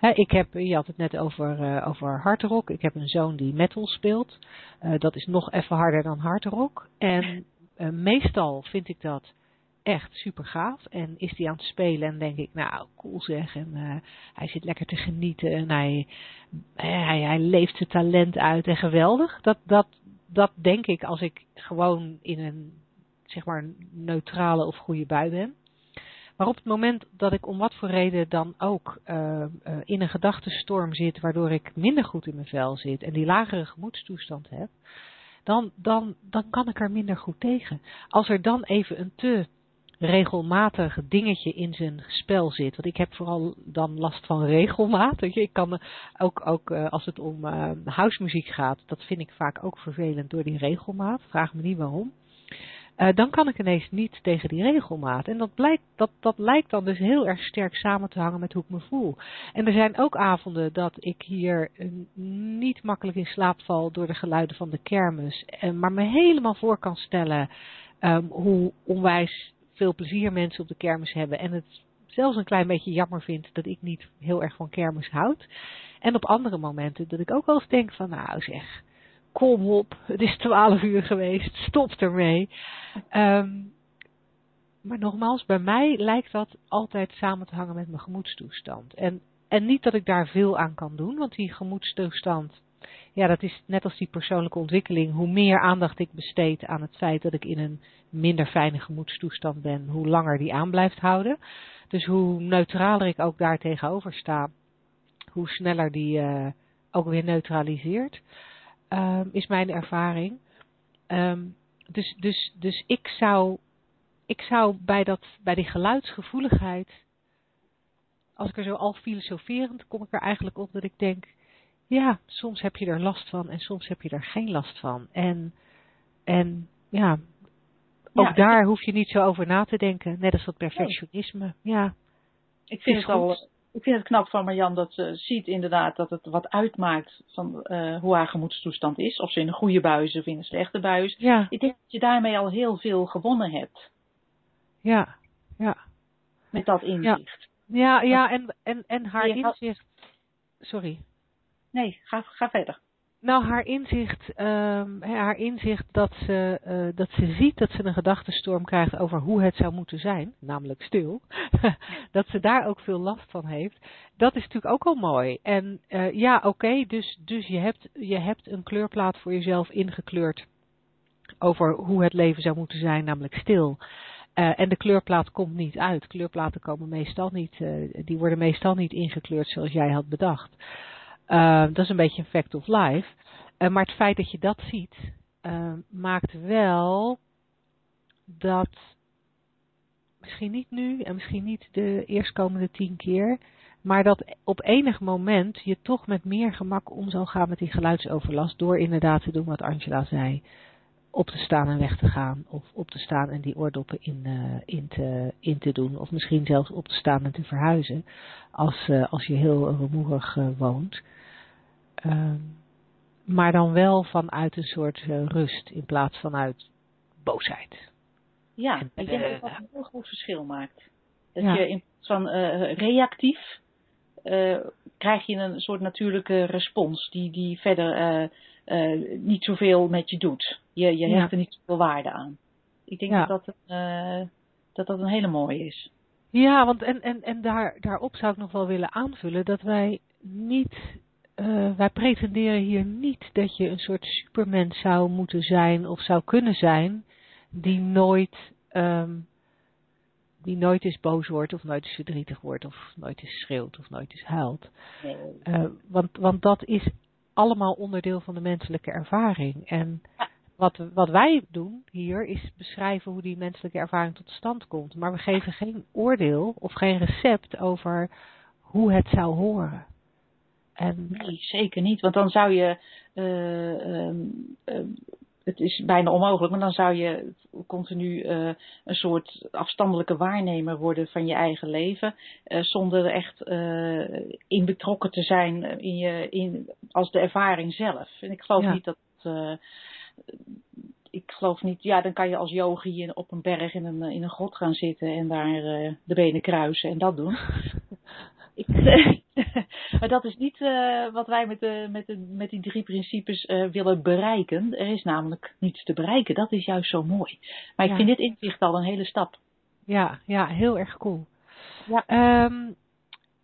ik heb, je had het net over, uh, over hardrock. Ik heb een zoon die metal speelt. Uh, dat is nog even harder dan hardrock. En uh, meestal vind ik dat echt super gaaf. En is hij aan het spelen en denk ik, nou, cool zeg. En hij zit lekker te genieten en hij, hij, hij leeft zijn talent uit en geweldig. Dat, dat, dat denk ik als ik gewoon in een, zeg maar, neutrale of goede bui ben. Maar op het moment dat ik om wat voor reden dan ook uh, in een gedachtenstorm zit, waardoor ik minder goed in mijn vel zit en die lagere gemoedstoestand heb, dan, dan, dan kan ik er minder goed tegen. Als er dan even een te regelmatig dingetje in zijn spel zit. Want ik heb vooral dan last van regelmaat. Ik kan ook, ook uh, als het om uh, housemuziek gaat, dat vind ik vaak ook vervelend door die regelmaat. Vraag me niet waarom. Uh, dan kan ik ineens niet tegen die regelmaat. En dat, blijkt, dat, dat lijkt dan dus heel erg sterk samen te hangen met hoe ik me voel. En er zijn ook avonden dat ik hier niet makkelijk in slaap val door de geluiden van de kermis. Maar me helemaal voor kan stellen um, hoe onwijs veel plezier mensen op de kermis hebben. En het zelfs een klein beetje jammer vind dat ik niet heel erg van kermis houd. En op andere momenten dat ik ook wel eens denk van nou zeg kom op, het is twaalf uur geweest, stop ermee. Um, maar nogmaals, bij mij lijkt dat altijd samen te hangen met mijn gemoedstoestand. En, en niet dat ik daar veel aan kan doen, want die gemoedstoestand, ja, dat is net als die persoonlijke ontwikkeling. Hoe meer aandacht ik besteed aan het feit dat ik in een minder fijne gemoedstoestand ben, hoe langer die aan blijft houden. Dus hoe neutraler ik ook daar tegenover sta, hoe sneller die uh, ook weer neutraliseert um, is mijn ervaring. Um, dus, dus, dus ik zou, ik zou bij, dat, bij die geluidsgevoeligheid, als ik er zo al filosoferend, kom ik er eigenlijk op dat ik denk, ja, soms heb je er last van en soms heb je er geen last van. En, en ja, ook ja, daar hoef je niet zo over na te denken, net als dat perfectionisme. Ja, ik vind het al ik vind het knap van Marjan dat ze ziet inderdaad dat het wat uitmaakt van uh, hoe haar gemoedstoestand is. Of ze in een goede buis of in een slechte buis. Ja. Ik denk dat je daarmee al heel veel gewonnen hebt. Ja, ja. Met dat inzicht. Ja, ja, ja en, en, en haar inzicht. Sorry. Nee, ga, ga verder. Nou, haar inzicht, um, haar inzicht dat, ze, uh, dat ze ziet dat ze een gedachtenstorm krijgt over hoe het zou moeten zijn, namelijk stil, dat ze daar ook veel last van heeft, dat is natuurlijk ook al mooi. En uh, ja, oké, dus, dus je, hebt, je hebt een kleurplaat voor jezelf ingekleurd over hoe het leven zou moeten zijn, namelijk stil. Uh, en de kleurplaat komt niet uit. Kleurplaten komen meestal niet, die worden meestal niet ingekleurd zoals jij had bedacht. Uh, dat is een beetje een fact of life. Uh, maar het feit dat je dat ziet, uh, maakt wel dat misschien niet nu en misschien niet de eerstkomende tien keer, maar dat op enig moment je toch met meer gemak om zal gaan met die geluidsoverlast door inderdaad te doen wat Angela zei. Op te staan en weg te gaan. Of op te staan en die oordoppen in, uh, in, te, in te doen. Of misschien zelfs op te staan en te verhuizen. Als, uh, als je heel rumoerig uh, woont. Um, maar dan wel vanuit een soort rust in plaats van uit boosheid. Ja, en, ik denk dat dat een heel groot verschil maakt. Dat ja. je in plaats van reactief krijg je een soort natuurlijke respons die, die verder niet zoveel met je doet. Je, je hecht ja. er niet zoveel waarde aan. Ik denk ja. dat, dat, dat dat een hele mooie is. Ja, want en, en, en daar, daarop zou ik nog wel willen aanvullen dat wij niet uh, wij pretenderen hier niet dat je een soort supermens zou moeten zijn of zou kunnen zijn die nooit, um, die nooit eens boos wordt of nooit eens verdrietig wordt of nooit eens schreeuwt of nooit eens huilt. Nee. Uh, want, want dat is allemaal onderdeel van de menselijke ervaring. En wat, wat wij doen hier is beschrijven hoe die menselijke ervaring tot stand komt. Maar we geven geen oordeel of geen recept over hoe het zou horen. En... Nee, zeker niet. Want dan zou je. Uh, uh, het is bijna onmogelijk, maar dan zou je continu uh, een soort afstandelijke waarnemer worden van je eigen leven. zonder echt in betrokken te zijn in je, in, als de ervaring zelf. En ik geloof niet dat ik geloof niet, ja, dan kan je als yogi op een berg in een, in een grot gaan zitten en daar uh, de benen kruisen en dat doen. Ik, maar dat is niet uh, wat wij met, de, met, de, met die drie principes uh, willen bereiken. Er is namelijk niets te bereiken. Dat is juist zo mooi. Maar ik vind dit inzicht al een hele stap. Ja, ja heel erg cool. Ja. Um,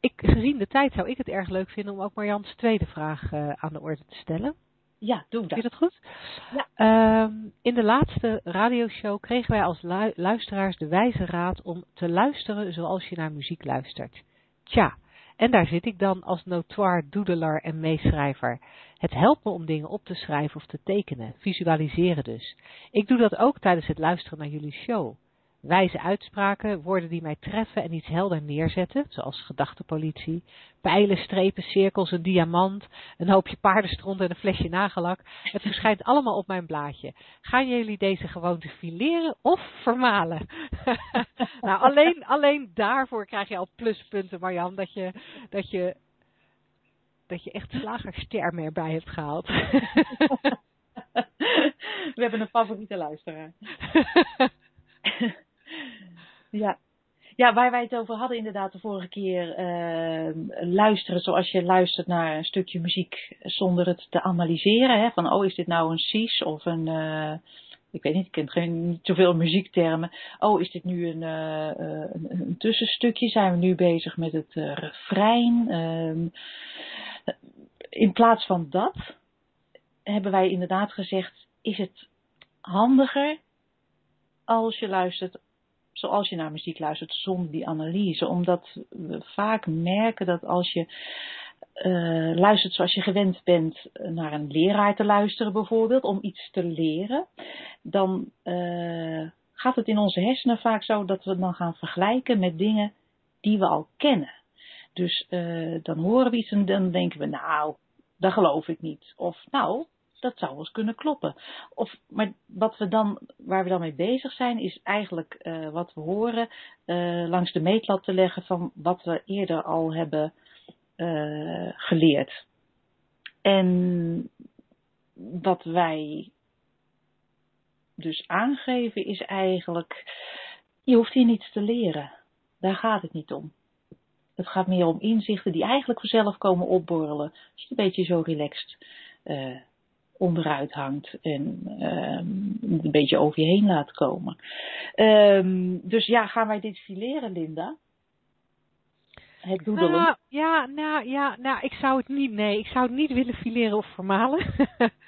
ik, gezien de tijd zou ik het erg leuk vinden om ook Marjans tweede vraag aan de orde te stellen. Ja, doe dat. Vind je dat goed? Ja. Um, in de laatste radioshow kregen wij als luisteraars de wijze raad om te luisteren zoals je naar muziek luistert. Tja, en daar zit ik dan als notoire doedelaar en meeschrijver. Het helpt me om dingen op te schrijven of te tekenen, visualiseren dus. Ik doe dat ook tijdens het luisteren naar jullie show. Wijze uitspraken, woorden die mij treffen en iets helder neerzetten, zoals gedachtenpolitie, pijlen, strepen, cirkels, een diamant, een hoopje paardenstront en een flesje nagellak. Het verschijnt allemaal op mijn blaadje. Gaan jullie deze gewoonte fileren of vermalen? nou, alleen, alleen daarvoor krijg je al pluspunten, Marjan, dat je, dat je, dat je echt slagerster meer bij hebt gehaald. We hebben een favoriete luisteraar. Ja. Ja, waar wij het over hadden inderdaad de vorige keer, uh, luisteren zoals je luistert naar een stukje muziek zonder het te analyseren. Hè? Van, oh, is dit nou een cis of een, uh, ik weet niet, ik ken geen, niet zoveel muziektermen. Oh, is dit nu een, uh, een, tussenstukje? Zijn we nu bezig met het refrein? Ehm, in plaats van dat hebben wij inderdaad gezegd, is het handiger als je luistert zoals je naar muziek luistert zonder die analyse. Omdat we vaak merken dat als je uh, luistert zoals je gewend bent naar een leraar te luisteren bijvoorbeeld, om iets te leren, dan uh, gaat het in onze hersenen vaak zo dat we dan gaan vergelijken met dingen die we al kennen. Dus dan horen we iets en dan denken we, nou, dat geloof ik niet. Of nou, dat zou wel eens kunnen kloppen. Of, maar wat we dan, waar we dan mee bezig zijn, is eigenlijk uh, wat we horen uh, langs de meetlat te leggen van wat we eerder al hebben uh, geleerd. En wat wij dus aangeven is eigenlijk, je hoeft hier niets te leren. Daar gaat het niet om. Het gaat meer om inzichten die eigenlijk vanzelf komen opborrelen. Als je een beetje zo relaxed uh, onderuit hangt en um, een beetje over je heen laat komen. Um, dus ja, gaan wij dit fileren, Linda? Het doedelen? Nou, ja, nou, ja, nou, ik zou het niet, nee, ik zou het niet willen fileren of vermalen.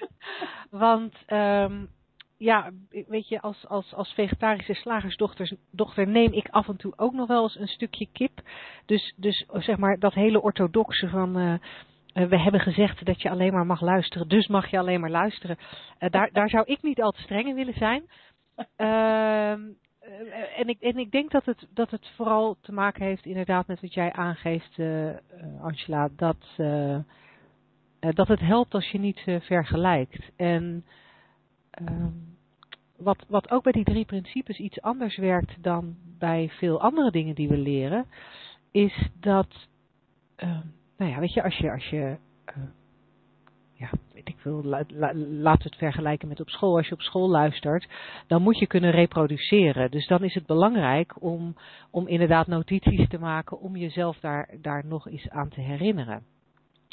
Want, um, ja, weet je, als, als, als vegetarische slagersdochter dochter neem ik af en toe ook nog wel eens een stukje kip. Dus, dus zeg maar, dat hele orthodoxe van... Eh, we hebben gezegd dat je alleen maar mag luisteren, dus mag je alleen maar luisteren. Uh, daar, daar zou ik niet al te streng in willen zijn. Uh, en, ik, en ik denk dat het, dat het vooral te maken heeft inderdaad met wat jij aangeeft, Angela, dat, dat het helpt als je niet vergelijkt. En ehm, wat, wat ook bij die drie principes iets anders werkt dan bij veel andere dingen die we leren, is dat ehm, nou ja, weet je, als je, als je uh, ja, weet ik veel, la, la, laat het vergelijken met op school. Als je op school luistert, dan moet je kunnen reproduceren. Dus dan is het belangrijk om, om inderdaad notities te maken, om jezelf daar, daar nog eens aan te herinneren.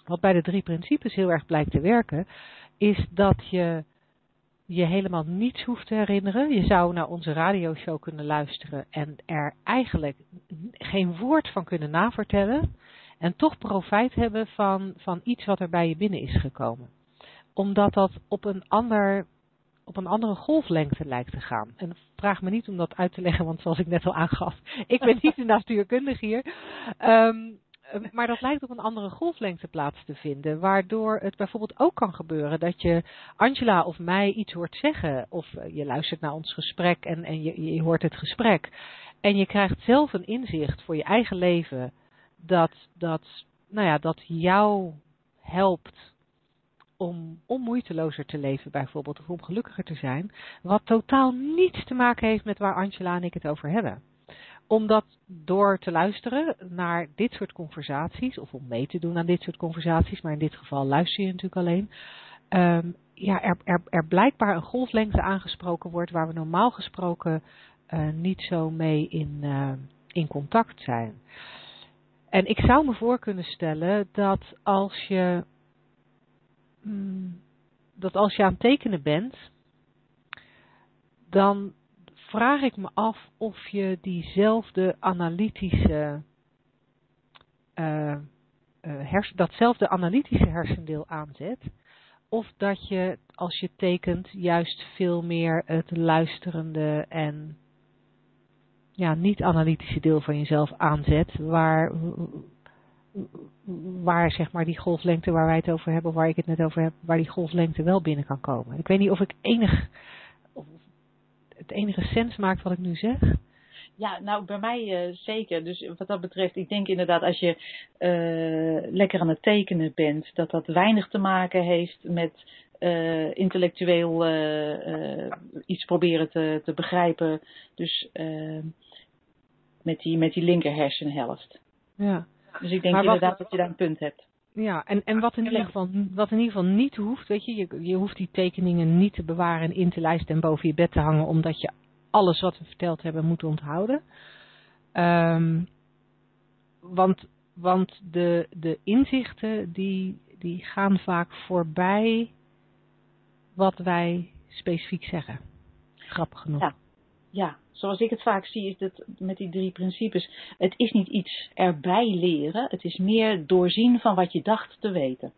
Wat bij de drie principes heel erg blijkt te werken, is dat je je helemaal niets hoeft te herinneren. Je zou naar onze radioshow kunnen luisteren en er eigenlijk geen woord van kunnen navertellen. En toch profijt hebben van, van iets wat er bij je binnen is gekomen. Omdat dat op een, ander, op een andere golflengte lijkt te gaan. En vraag me niet om dat uit te leggen, want zoals ik net al aangaf, ik ben niet de natuurkundige hier. Um, maar dat lijkt op een andere golflengte plaats te vinden. Waardoor het bijvoorbeeld ook kan gebeuren dat je Angela of mij iets hoort zeggen. Of eh, je luistert naar ons gesprek en, en je, je hoort het gesprek. En je krijgt zelf een inzicht voor je eigen leven dat, dat, nou ja, dat jou helpt om, moeitelozer te leven bijvoorbeeld, of om gelukkiger te zijn, wat totaal niets te maken heeft met waar Angela en ik het over hebben. Omdat door te luisteren naar dit soort conversaties, of om mee te doen aan dit soort conversaties, maar in dit geval luister je natuurlijk alleen, um, ja, er, er, er blijkbaar een golflengte aangesproken wordt waar we normaal gesproken uh, niet zo mee in, uh, in contact zijn. En ik zou me voor kunnen stellen dat als je, mm, dat als je aan het tekenen bent, dan vraag ik me af of je diezelfde analytische, uh, hersen, datzelfde analytische hersendeel aanzet. Of dat je, als je tekent, juist veel meer het luisterende en ja, niet-analytische deel van jezelf aanzet, waar, waar zeg maar die golflengte waar wij het over hebben, waar ik het net over heb, waar die golflengte wel binnen kan komen. Ik weet niet of ik enig, of het enige sens maakt wat ik nu zeg. Ja, nou bij mij uh, zeker. Dus wat dat betreft, ik denk inderdaad als je uh, lekker aan het tekenen bent, dat dat weinig te maken heeft met uh, intellectueel iets proberen te, te begrijpen. Dus met die, met die linker hersenhelft. Ja. Dus ik denk inderdaad dat je daar een punt hebt. Ja, en, en wat, in ieder geval, wat in ieder geval niet hoeft, weet je, je, je hoeft die tekeningen niet te bewaren en in te lijsten en boven je bed te hangen, omdat je alles wat we verteld hebben moet onthouden. Um, want want de, de inzichten die, die gaan vaak voorbij wat wij specifiek zeggen. Grappig genoeg. Ja, ja, zoals ik het vaak zie, is dat met die drie principes. Het is niet iets erbij leren, het is meer doorzien van wat je dacht te weten.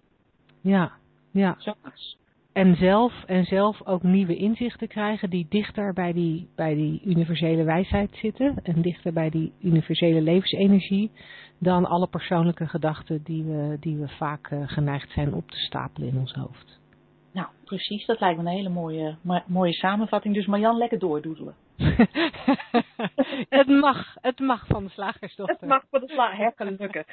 Ja, ja. Zoals. En zelf, en zelf ook nieuwe inzichten krijgen die dichter bij die, bij die universele wijsheid zitten. En dichter bij die universele levensenergie. Dan alle persoonlijke gedachten die we, die we vaak uh, geneigd zijn op te stapelen in ons hoofd. Nou, precies. Dat lijkt me een hele mooie, mooie samenvatting. Dus Marjan, lekker doordoedelen. het mag, het mag van de slagersdochter. Het mag van de slager, lukken.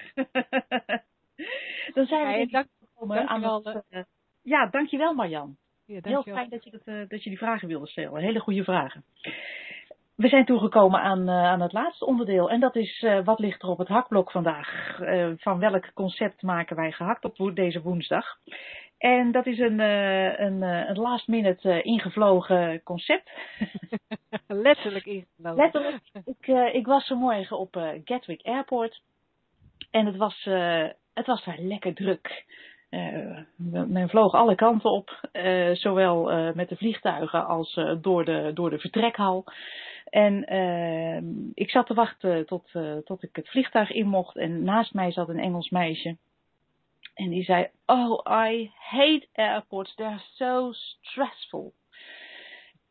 Dan zijn we ja, dank, gekomen aan wel, het, uh, Ja, dankjewel Marjan. Ja, Heel fijn dat je, dat, uh, dat je die vragen wilde stellen. Hele goede vragen. We zijn toegekomen aan, uh, aan het laatste onderdeel. En dat is uh, wat ligt er op het hakblok vandaag? Uh, van welk concept maken wij gehakt op deze woensdag? En dat is een, een, een last minute ingevlogen concept. Letterlijk ingevlogen. Letterlijk. Ik, ik was vanmorgen op Gatwick Airport. En het was, het was daar lekker druk. Uh, men vloog alle kanten op, uh, zowel uh, met de vliegtuigen als door, de, door de vertrekhal. En ik zat te wachten tot, tot ik het vliegtuig in mocht en naast mij zat een Engels meisje. En die zei, oh, I hate airports, they're so stressful.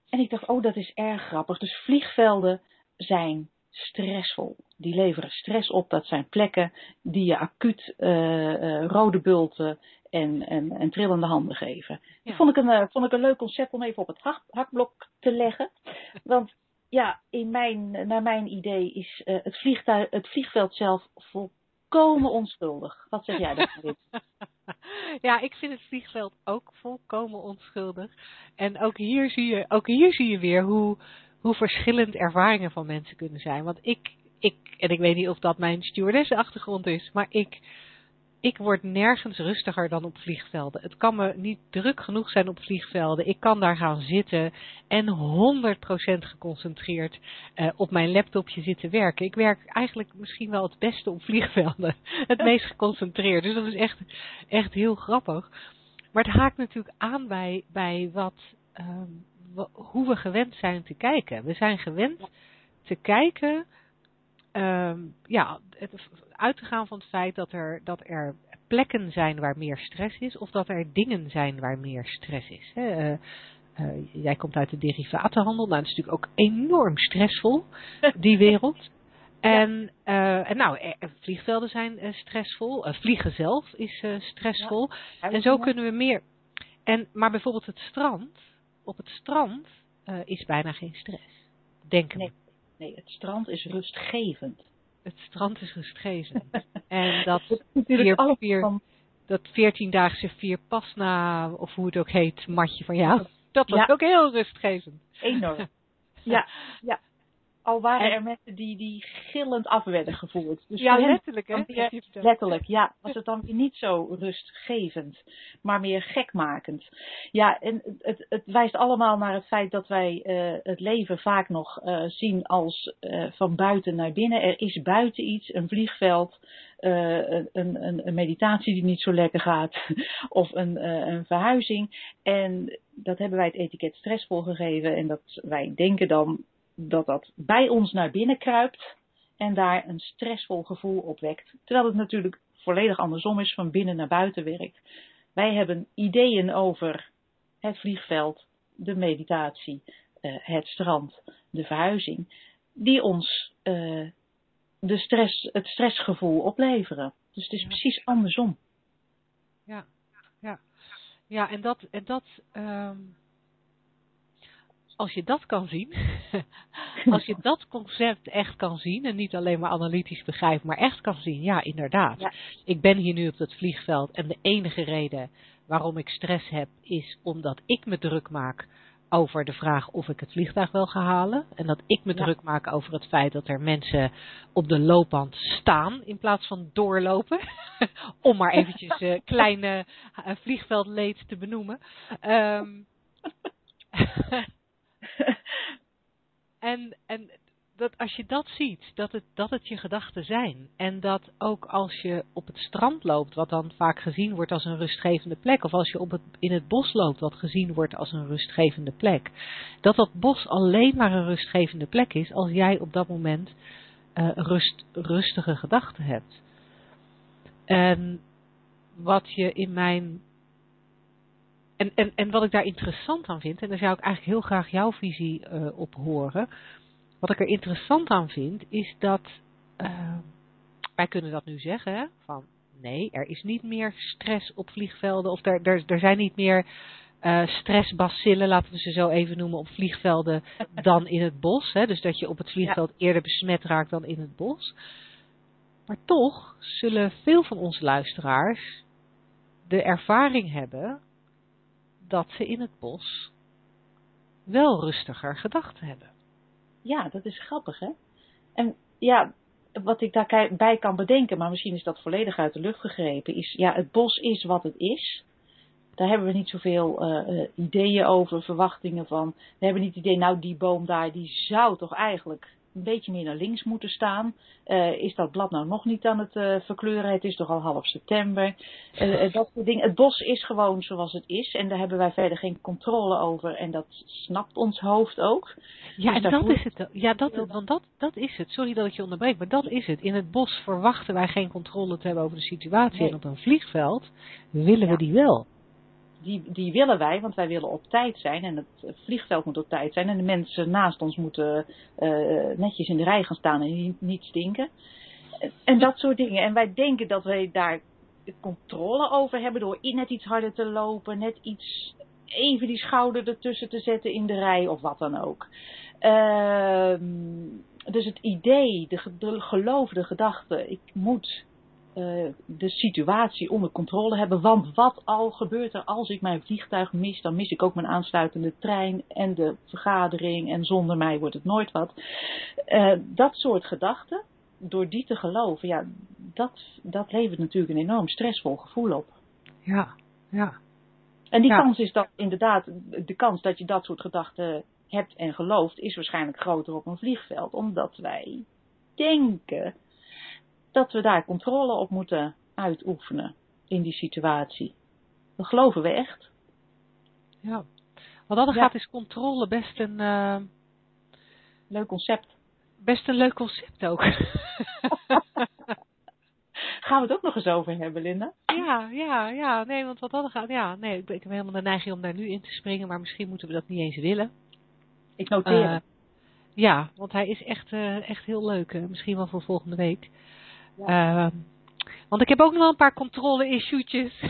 En ik dacht, oh, dat is erg grappig. Dus vliegvelden zijn stressvol. Die leveren stress op. Dat zijn plekken die je acuut uh, uh, rode bulten en, en, en trillende handen geven. Ja. Dat vond ik, een, uh, vond ik een leuk concept om even op het hak, hakblok te leggen. Want ja, in mijn, naar mijn idee is het, vliegtuig, het vliegveld zelf volkomen onschuldig. Wat zeg jij daarvan? ja, ik vind het vliegveld ook volkomen onschuldig. En ook hier zie je, ook hier zie je weer hoe hoe verschillend ervaringen van mensen kunnen zijn. Want ik, ik en ik weet niet of dat mijn stewardess-achtergrond is, maar ik, ik word nergens rustiger dan op vliegvelden. Het kan me niet druk genoeg zijn op vliegvelden. Ik kan daar gaan zitten en 100% geconcentreerd uh, op mijn laptopje zitten werken. Ik werk eigenlijk misschien wel het beste op vliegvelden. Het meest geconcentreerd. Dus dat is echt, echt heel grappig. Maar het haakt natuurlijk aan bij, bij wat, um, hoe we gewend zijn te kijken. We zijn gewend te kijken ehm, ja, het, uit te gaan van het feit dat er, dat er plekken zijn waar meer stress is, of dat er dingen zijn waar meer stress is. Hè. Eh, eh, jij komt uit de derivatenhandel, nou, dat is natuurlijk ook enorm stressvol, die wereld. En, uh, en nou, vliegvelden zijn stressvol, vliegen zelf is stressvol. En zo kunnen we meer. En, maar bijvoorbeeld het strand, op het strand is bijna geen stress. Denk nee, nee, het strand is rustgevend het strand is rustgevend. en dat vier, vier, dat veertiendaagse vier pasna, of hoe het ook heet, matje van jou, dat was ook heel rustgevend. Enorm. Ja, ja. Al waren er mensen die, die gillend af werden gevoerd. Dus ja, letterlijk hè? letterlijk, ja. Was het dan weer niet zo rustgevend, maar meer gekmakend. Ja, en het, het wijst allemaal naar het feit dat wij uh, het leven vaak nog uh, zien als uh, van buiten naar binnen. Er is buiten iets, een vliegveld, een, een, een, meditatie die niet zo lekker gaat, of een, een verhuizing. En dat hebben wij het etiket stressvol gegeven. En dat wij denken dan dat dat bij ons naar binnen kruipt en daar een stressvol gevoel opwekt. Terwijl het natuurlijk volledig andersom is, van binnen naar buiten werkt. Wij hebben ideeën over het vliegveld, de meditatie, uh, het strand, de verhuizing, die ons uh, de stress, het stressgevoel opleveren. Dus het is precies andersom. Ja, ja. Ja, en dat, en dat um als je dat kan zien, als je dat concept echt kan zien en niet alleen maar analytisch begrijpt, maar echt kan zien, ja inderdaad, ik ben hier nu op dat vliegveld en de enige reden waarom ik stress heb is omdat ik me druk maak over de vraag of ik het vliegtuig wel ga halen. En dat ik me druk maak over het feit dat er mensen op de loopband staan in plaats van doorlopen. Om maar eventjes uh, kleine uh, vliegveldleed te benoemen. Um, en, en dat als je dat ziet, dat het, dat het je gedachten zijn. En dat ook als je op het strand loopt, wat dan vaak gezien wordt als een rustgevende plek. Of als je op in het bos loopt, wat gezien wordt als een rustgevende plek. Dat dat bos alleen maar een rustgevende plek is als jij op dat moment uh, rust, rustige gedachten hebt. En wat je in mijn en, en, en wat ik daar interessant aan vind, en daar zou ik eigenlijk heel graag jouw visie uh, op horen. Wat ik er interessant aan vind, is dat uh, wij kunnen dat nu zeggen, van nee, er is niet meer stress op vliegvelden, of er, er, er zijn niet meer uh, stressbacillen, laten we ze zo even noemen, op vliegvelden dan in het bos. Hè? Dus dat je op het vliegveld eerder besmet raakt dan in het bos. Maar toch zullen veel van onze luisteraars de ervaring hebben dat ze in het bos wel rustiger gedachten hebben. Ja, dat is grappig hè. En ja, wat ik daarbij kan bedenken, maar misschien is dat volledig uit de lucht gegrepen, is ja, het bos is wat het is. Daar hebben we niet zoveel uh, ideeën over, verwachtingen van. We hebben niet het idee, nou die boom daar, die zou toch eigenlijk een beetje meer naar links moeten staan. Uh, is dat blad nou nog niet aan het uh, verkleuren? Het is toch al half september. Uh, dat soort dingen. Het bos is gewoon zoals het is. En daar hebben wij verder geen controle over. En dat snapt ons hoofd ook. Ja, dus en dat is het. Ja, dat, want dat, dat is het. Sorry dat ik je onderbreek, maar dat is het. In het bos verwachten wij geen controle te hebben over de situatie. En op een vliegveld willen we die wel die, die willen wij, want wij willen op tijd zijn en het vliegveld moet op tijd zijn en de mensen naast ons moeten uh, netjes in de rij gaan staan en niet, stinken. En dat soort dingen. En wij denken dat wij daar controle over hebben door net iets harder te lopen, net iets even die schouder ertussen te zetten in de rij of wat dan ook. Uh, dus het idee, de, de geloof, de gedachte, ik moet uh, de situatie onder controle hebben. Want wat al gebeurt er als ik mijn vliegtuig mis, dan mis ik ook mijn aansluitende trein en de vergadering en zonder mij wordt het nooit wat. Uh, dat soort gedachten, door die te geloven, ja, dat, dat levert natuurlijk een enorm stressvol gevoel op. Ja, ja. En die kans is dat inderdaad, de kans dat je dat soort gedachten hebt en gelooft, is waarschijnlijk groter op een vliegveld, omdat wij denken dat we daar controle op moeten uitoefenen in die situatie. Dat geloven we echt. Ja, wat dat ja. gaat is controle best een... Uh... Leuk concept. best een leuk concept ook. Gaan we het ook nog eens over hebben, Linda? Ja, ja, ja. Nee, want wat hadden gaat. Ja, nee, ik, ik heb helemaal de neiging om daar nu in te springen, maar misschien moeten we dat niet eens willen. Ik noteer. Uh, ja, want hij is echt, uh, echt heel leuk. Misschien wel voor volgende week. Ja. Ehm, want ik heb ook nog wel een paar controle-issuetjes.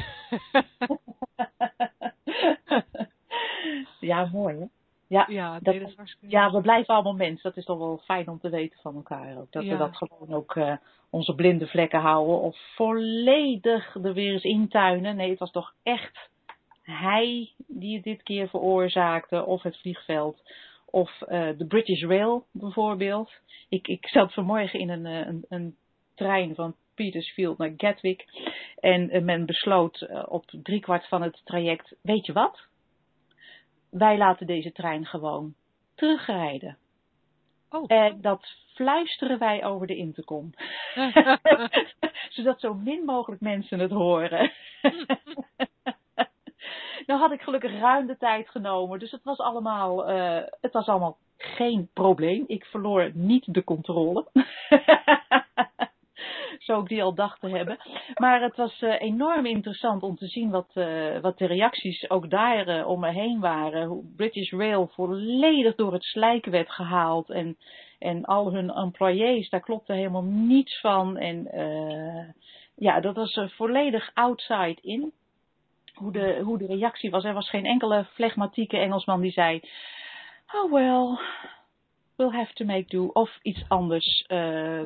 ja, mooi hè? Ja, ja, dat, ja, we blijven allemaal mensen. Dat is toch wel fijn om te weten van elkaar ook. Dat Ja. we dat gewoon ook eh, onze blinde vlekken houden. Of volledig er weer eens intuinen. Nee, het was toch echt hij die het dit keer veroorzaakte. Of het vliegveld. Of eh, de British Rail bijvoorbeeld. Ik, ik zat vanmorgen in een, eh, een, een trein van Petersfield naar Gatwick. En eh, men besloot eh, op driekwart van het traject, weet je wat? Wij laten deze trein gewoon terugrijden. Oh. En dat fluisteren wij over de intercom. Zodat zo min mogelijk mensen het horen. nou had ik gelukkig ruim de tijd genomen. Dus het was allemaal, eh, het was allemaal geen probleem. Ik verloor niet de controle. Zo ik die al dacht te hebben. Maar het was uh, enorm interessant om te zien wat, uh, wat de reacties ook daar uh, om me heen waren. Hoe British Rail volledig door het slijk werd gehaald. En, en al hun employés, daar klopte helemaal niets van. En ja, dat was volledig outside in. Hoe de, hoe de reactie was. Er was geen enkele flegmatieke Engelsman die zei... Oh well, we'll have to make do. Of iets anders. Uh,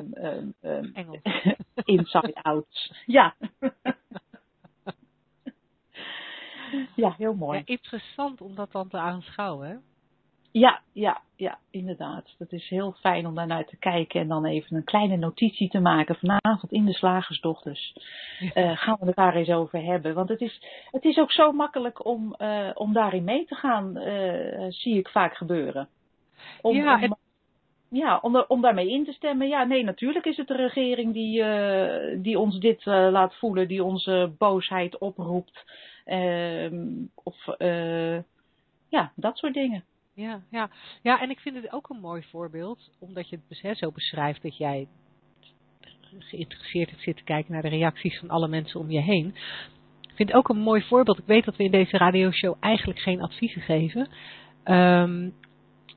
Engels. inside out. Ja. ja, heel mooi. Ja, interessant om dat dan te aanschouwen. Hè? Ja, ja, ja, inderdaad. Dat is heel fijn om daarnaar te kijken en dan even een kleine notitie te maken. Vanavond in de Slagersdochters uh, gaan we het daar eens over hebben. Want het is, het is ook zo makkelijk om, uh, om daarin mee te gaan, uh, zie ik vaak gebeuren. Om, ja, om, en... ja, om, om daarmee in te stemmen. Ja, nee, natuurlijk is het de regering die, uh, die ons dit uh, laat voelen, die onze boosheid oproept. Uh, of uh, ja, dat soort dingen. Ja, ja. ja, en ik vind het ook een mooi voorbeeld, omdat je het zo beschrijft dat jij geïnteresseerd hebt zitten kijken naar de reacties van alle mensen om je heen. Ik vind het ook een mooi voorbeeld. Ik weet dat we in deze radioshow eigenlijk geen adviezen geven. Um,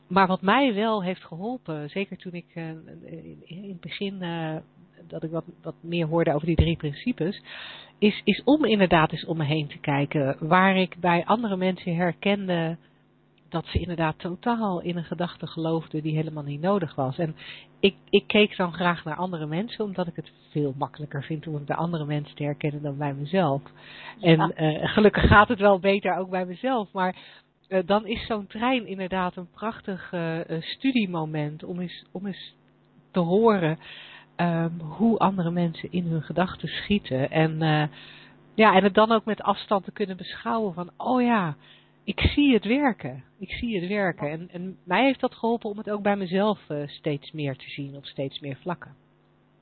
maar wat mij wel heeft geholpen, zeker toen ik uh, in, het begin uh, dat ik wat, wat meer hoorde over die drie principes, is, is om inderdaad eens om me heen te kijken. Waar ik bij andere mensen herkende dat ze inderdaad totaal in een gedachte geloofden die helemaal niet nodig was. En ik, ik keek dan graag naar andere mensen, omdat ik het veel makkelijker vind om het bij andere mensen te herkennen dan bij mezelf. En uh, gelukkig gaat het wel beter ook bij mezelf, maar uh, dan is zo'n trein inderdaad een prachtig uh, studiemoment om eens, om eens te horen um, hoe andere mensen in hun gedachten schieten. En, ja, en het dan ook met afstand te kunnen beschouwen van, oh ja, ik zie het werken. Ik zie het werken. En, en mij heeft dat geholpen om het ook bij mezelf steeds meer te zien op steeds meer vlakken.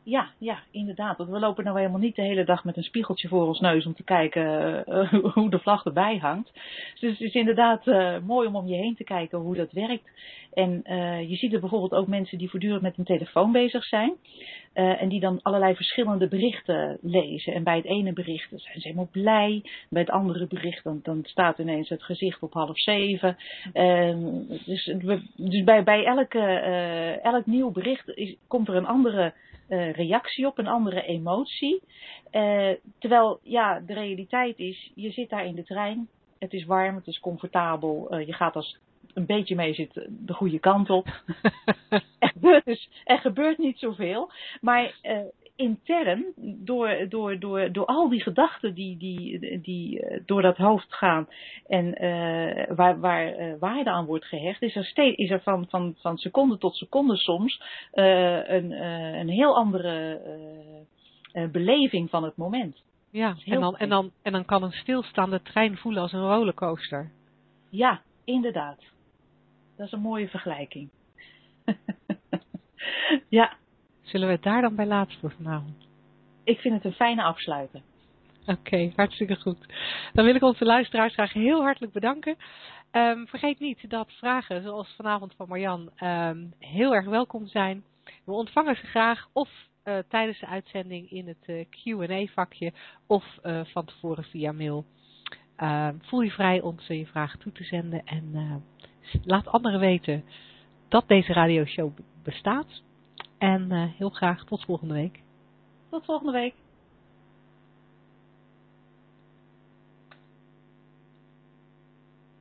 Ja, ja, inderdaad. Want we lopen nou helemaal niet de hele dag met een spiegeltje voor ons neus om te kijken uh, hoe de vlag erbij hangt. Dus het is inderdaad uh, mooi om om je heen te kijken hoe dat werkt. En uh, je ziet er bijvoorbeeld ook mensen die voortdurend met hun telefoon bezig zijn. en die dan allerlei verschillende berichten lezen. En bij het ene bericht zijn ze helemaal blij. Bij het andere bericht dan, dan staat ineens het gezicht op half zeven. dus dus bij, bij elke, elk nieuw bericht is, komt er een andere uh, reactie op, een andere emotie. Uh, terwijl, ja, de realiteit is, je zit daar in de trein, het is warm, het is comfortabel, uh, je gaat als een beetje mee zit de goede kant op. er, gebeurt dus, er gebeurt niet zoveel, maar intern, door, door, door, door al die gedachten die, die, die door dat hoofd gaan en uh, waar, waar uh, waarde aan wordt gehecht, is er, steeds, is er van, van, van seconde tot seconde soms uh, een, een heel andere beleving van het moment. Ja, en dan, en, dan, en dan kan een stilstaande trein voelen als een rollercoaster. Ja, inderdaad. Dat is een mooie vergelijking. ja. Zullen we het daar dan bij laten voor vanavond? Ik vind het een fijne afsluiten. Oké, hartstikke goed. Dan wil ik onze luisteraars graag heel hartelijk bedanken. Ehm, vergeet niet dat vragen zoals vanavond van Marjan ehm, heel erg welkom zijn. We ontvangen ze graag of eh, tijdens de uitzending in het eh, Q&A vakje of eh, van tevoren via mail. Ehm, voel je vrij om ze je vraag toe te zenden en laat anderen weten dat deze radioshow bestaat en eh, heel graag tot volgende week. Tot volgende week.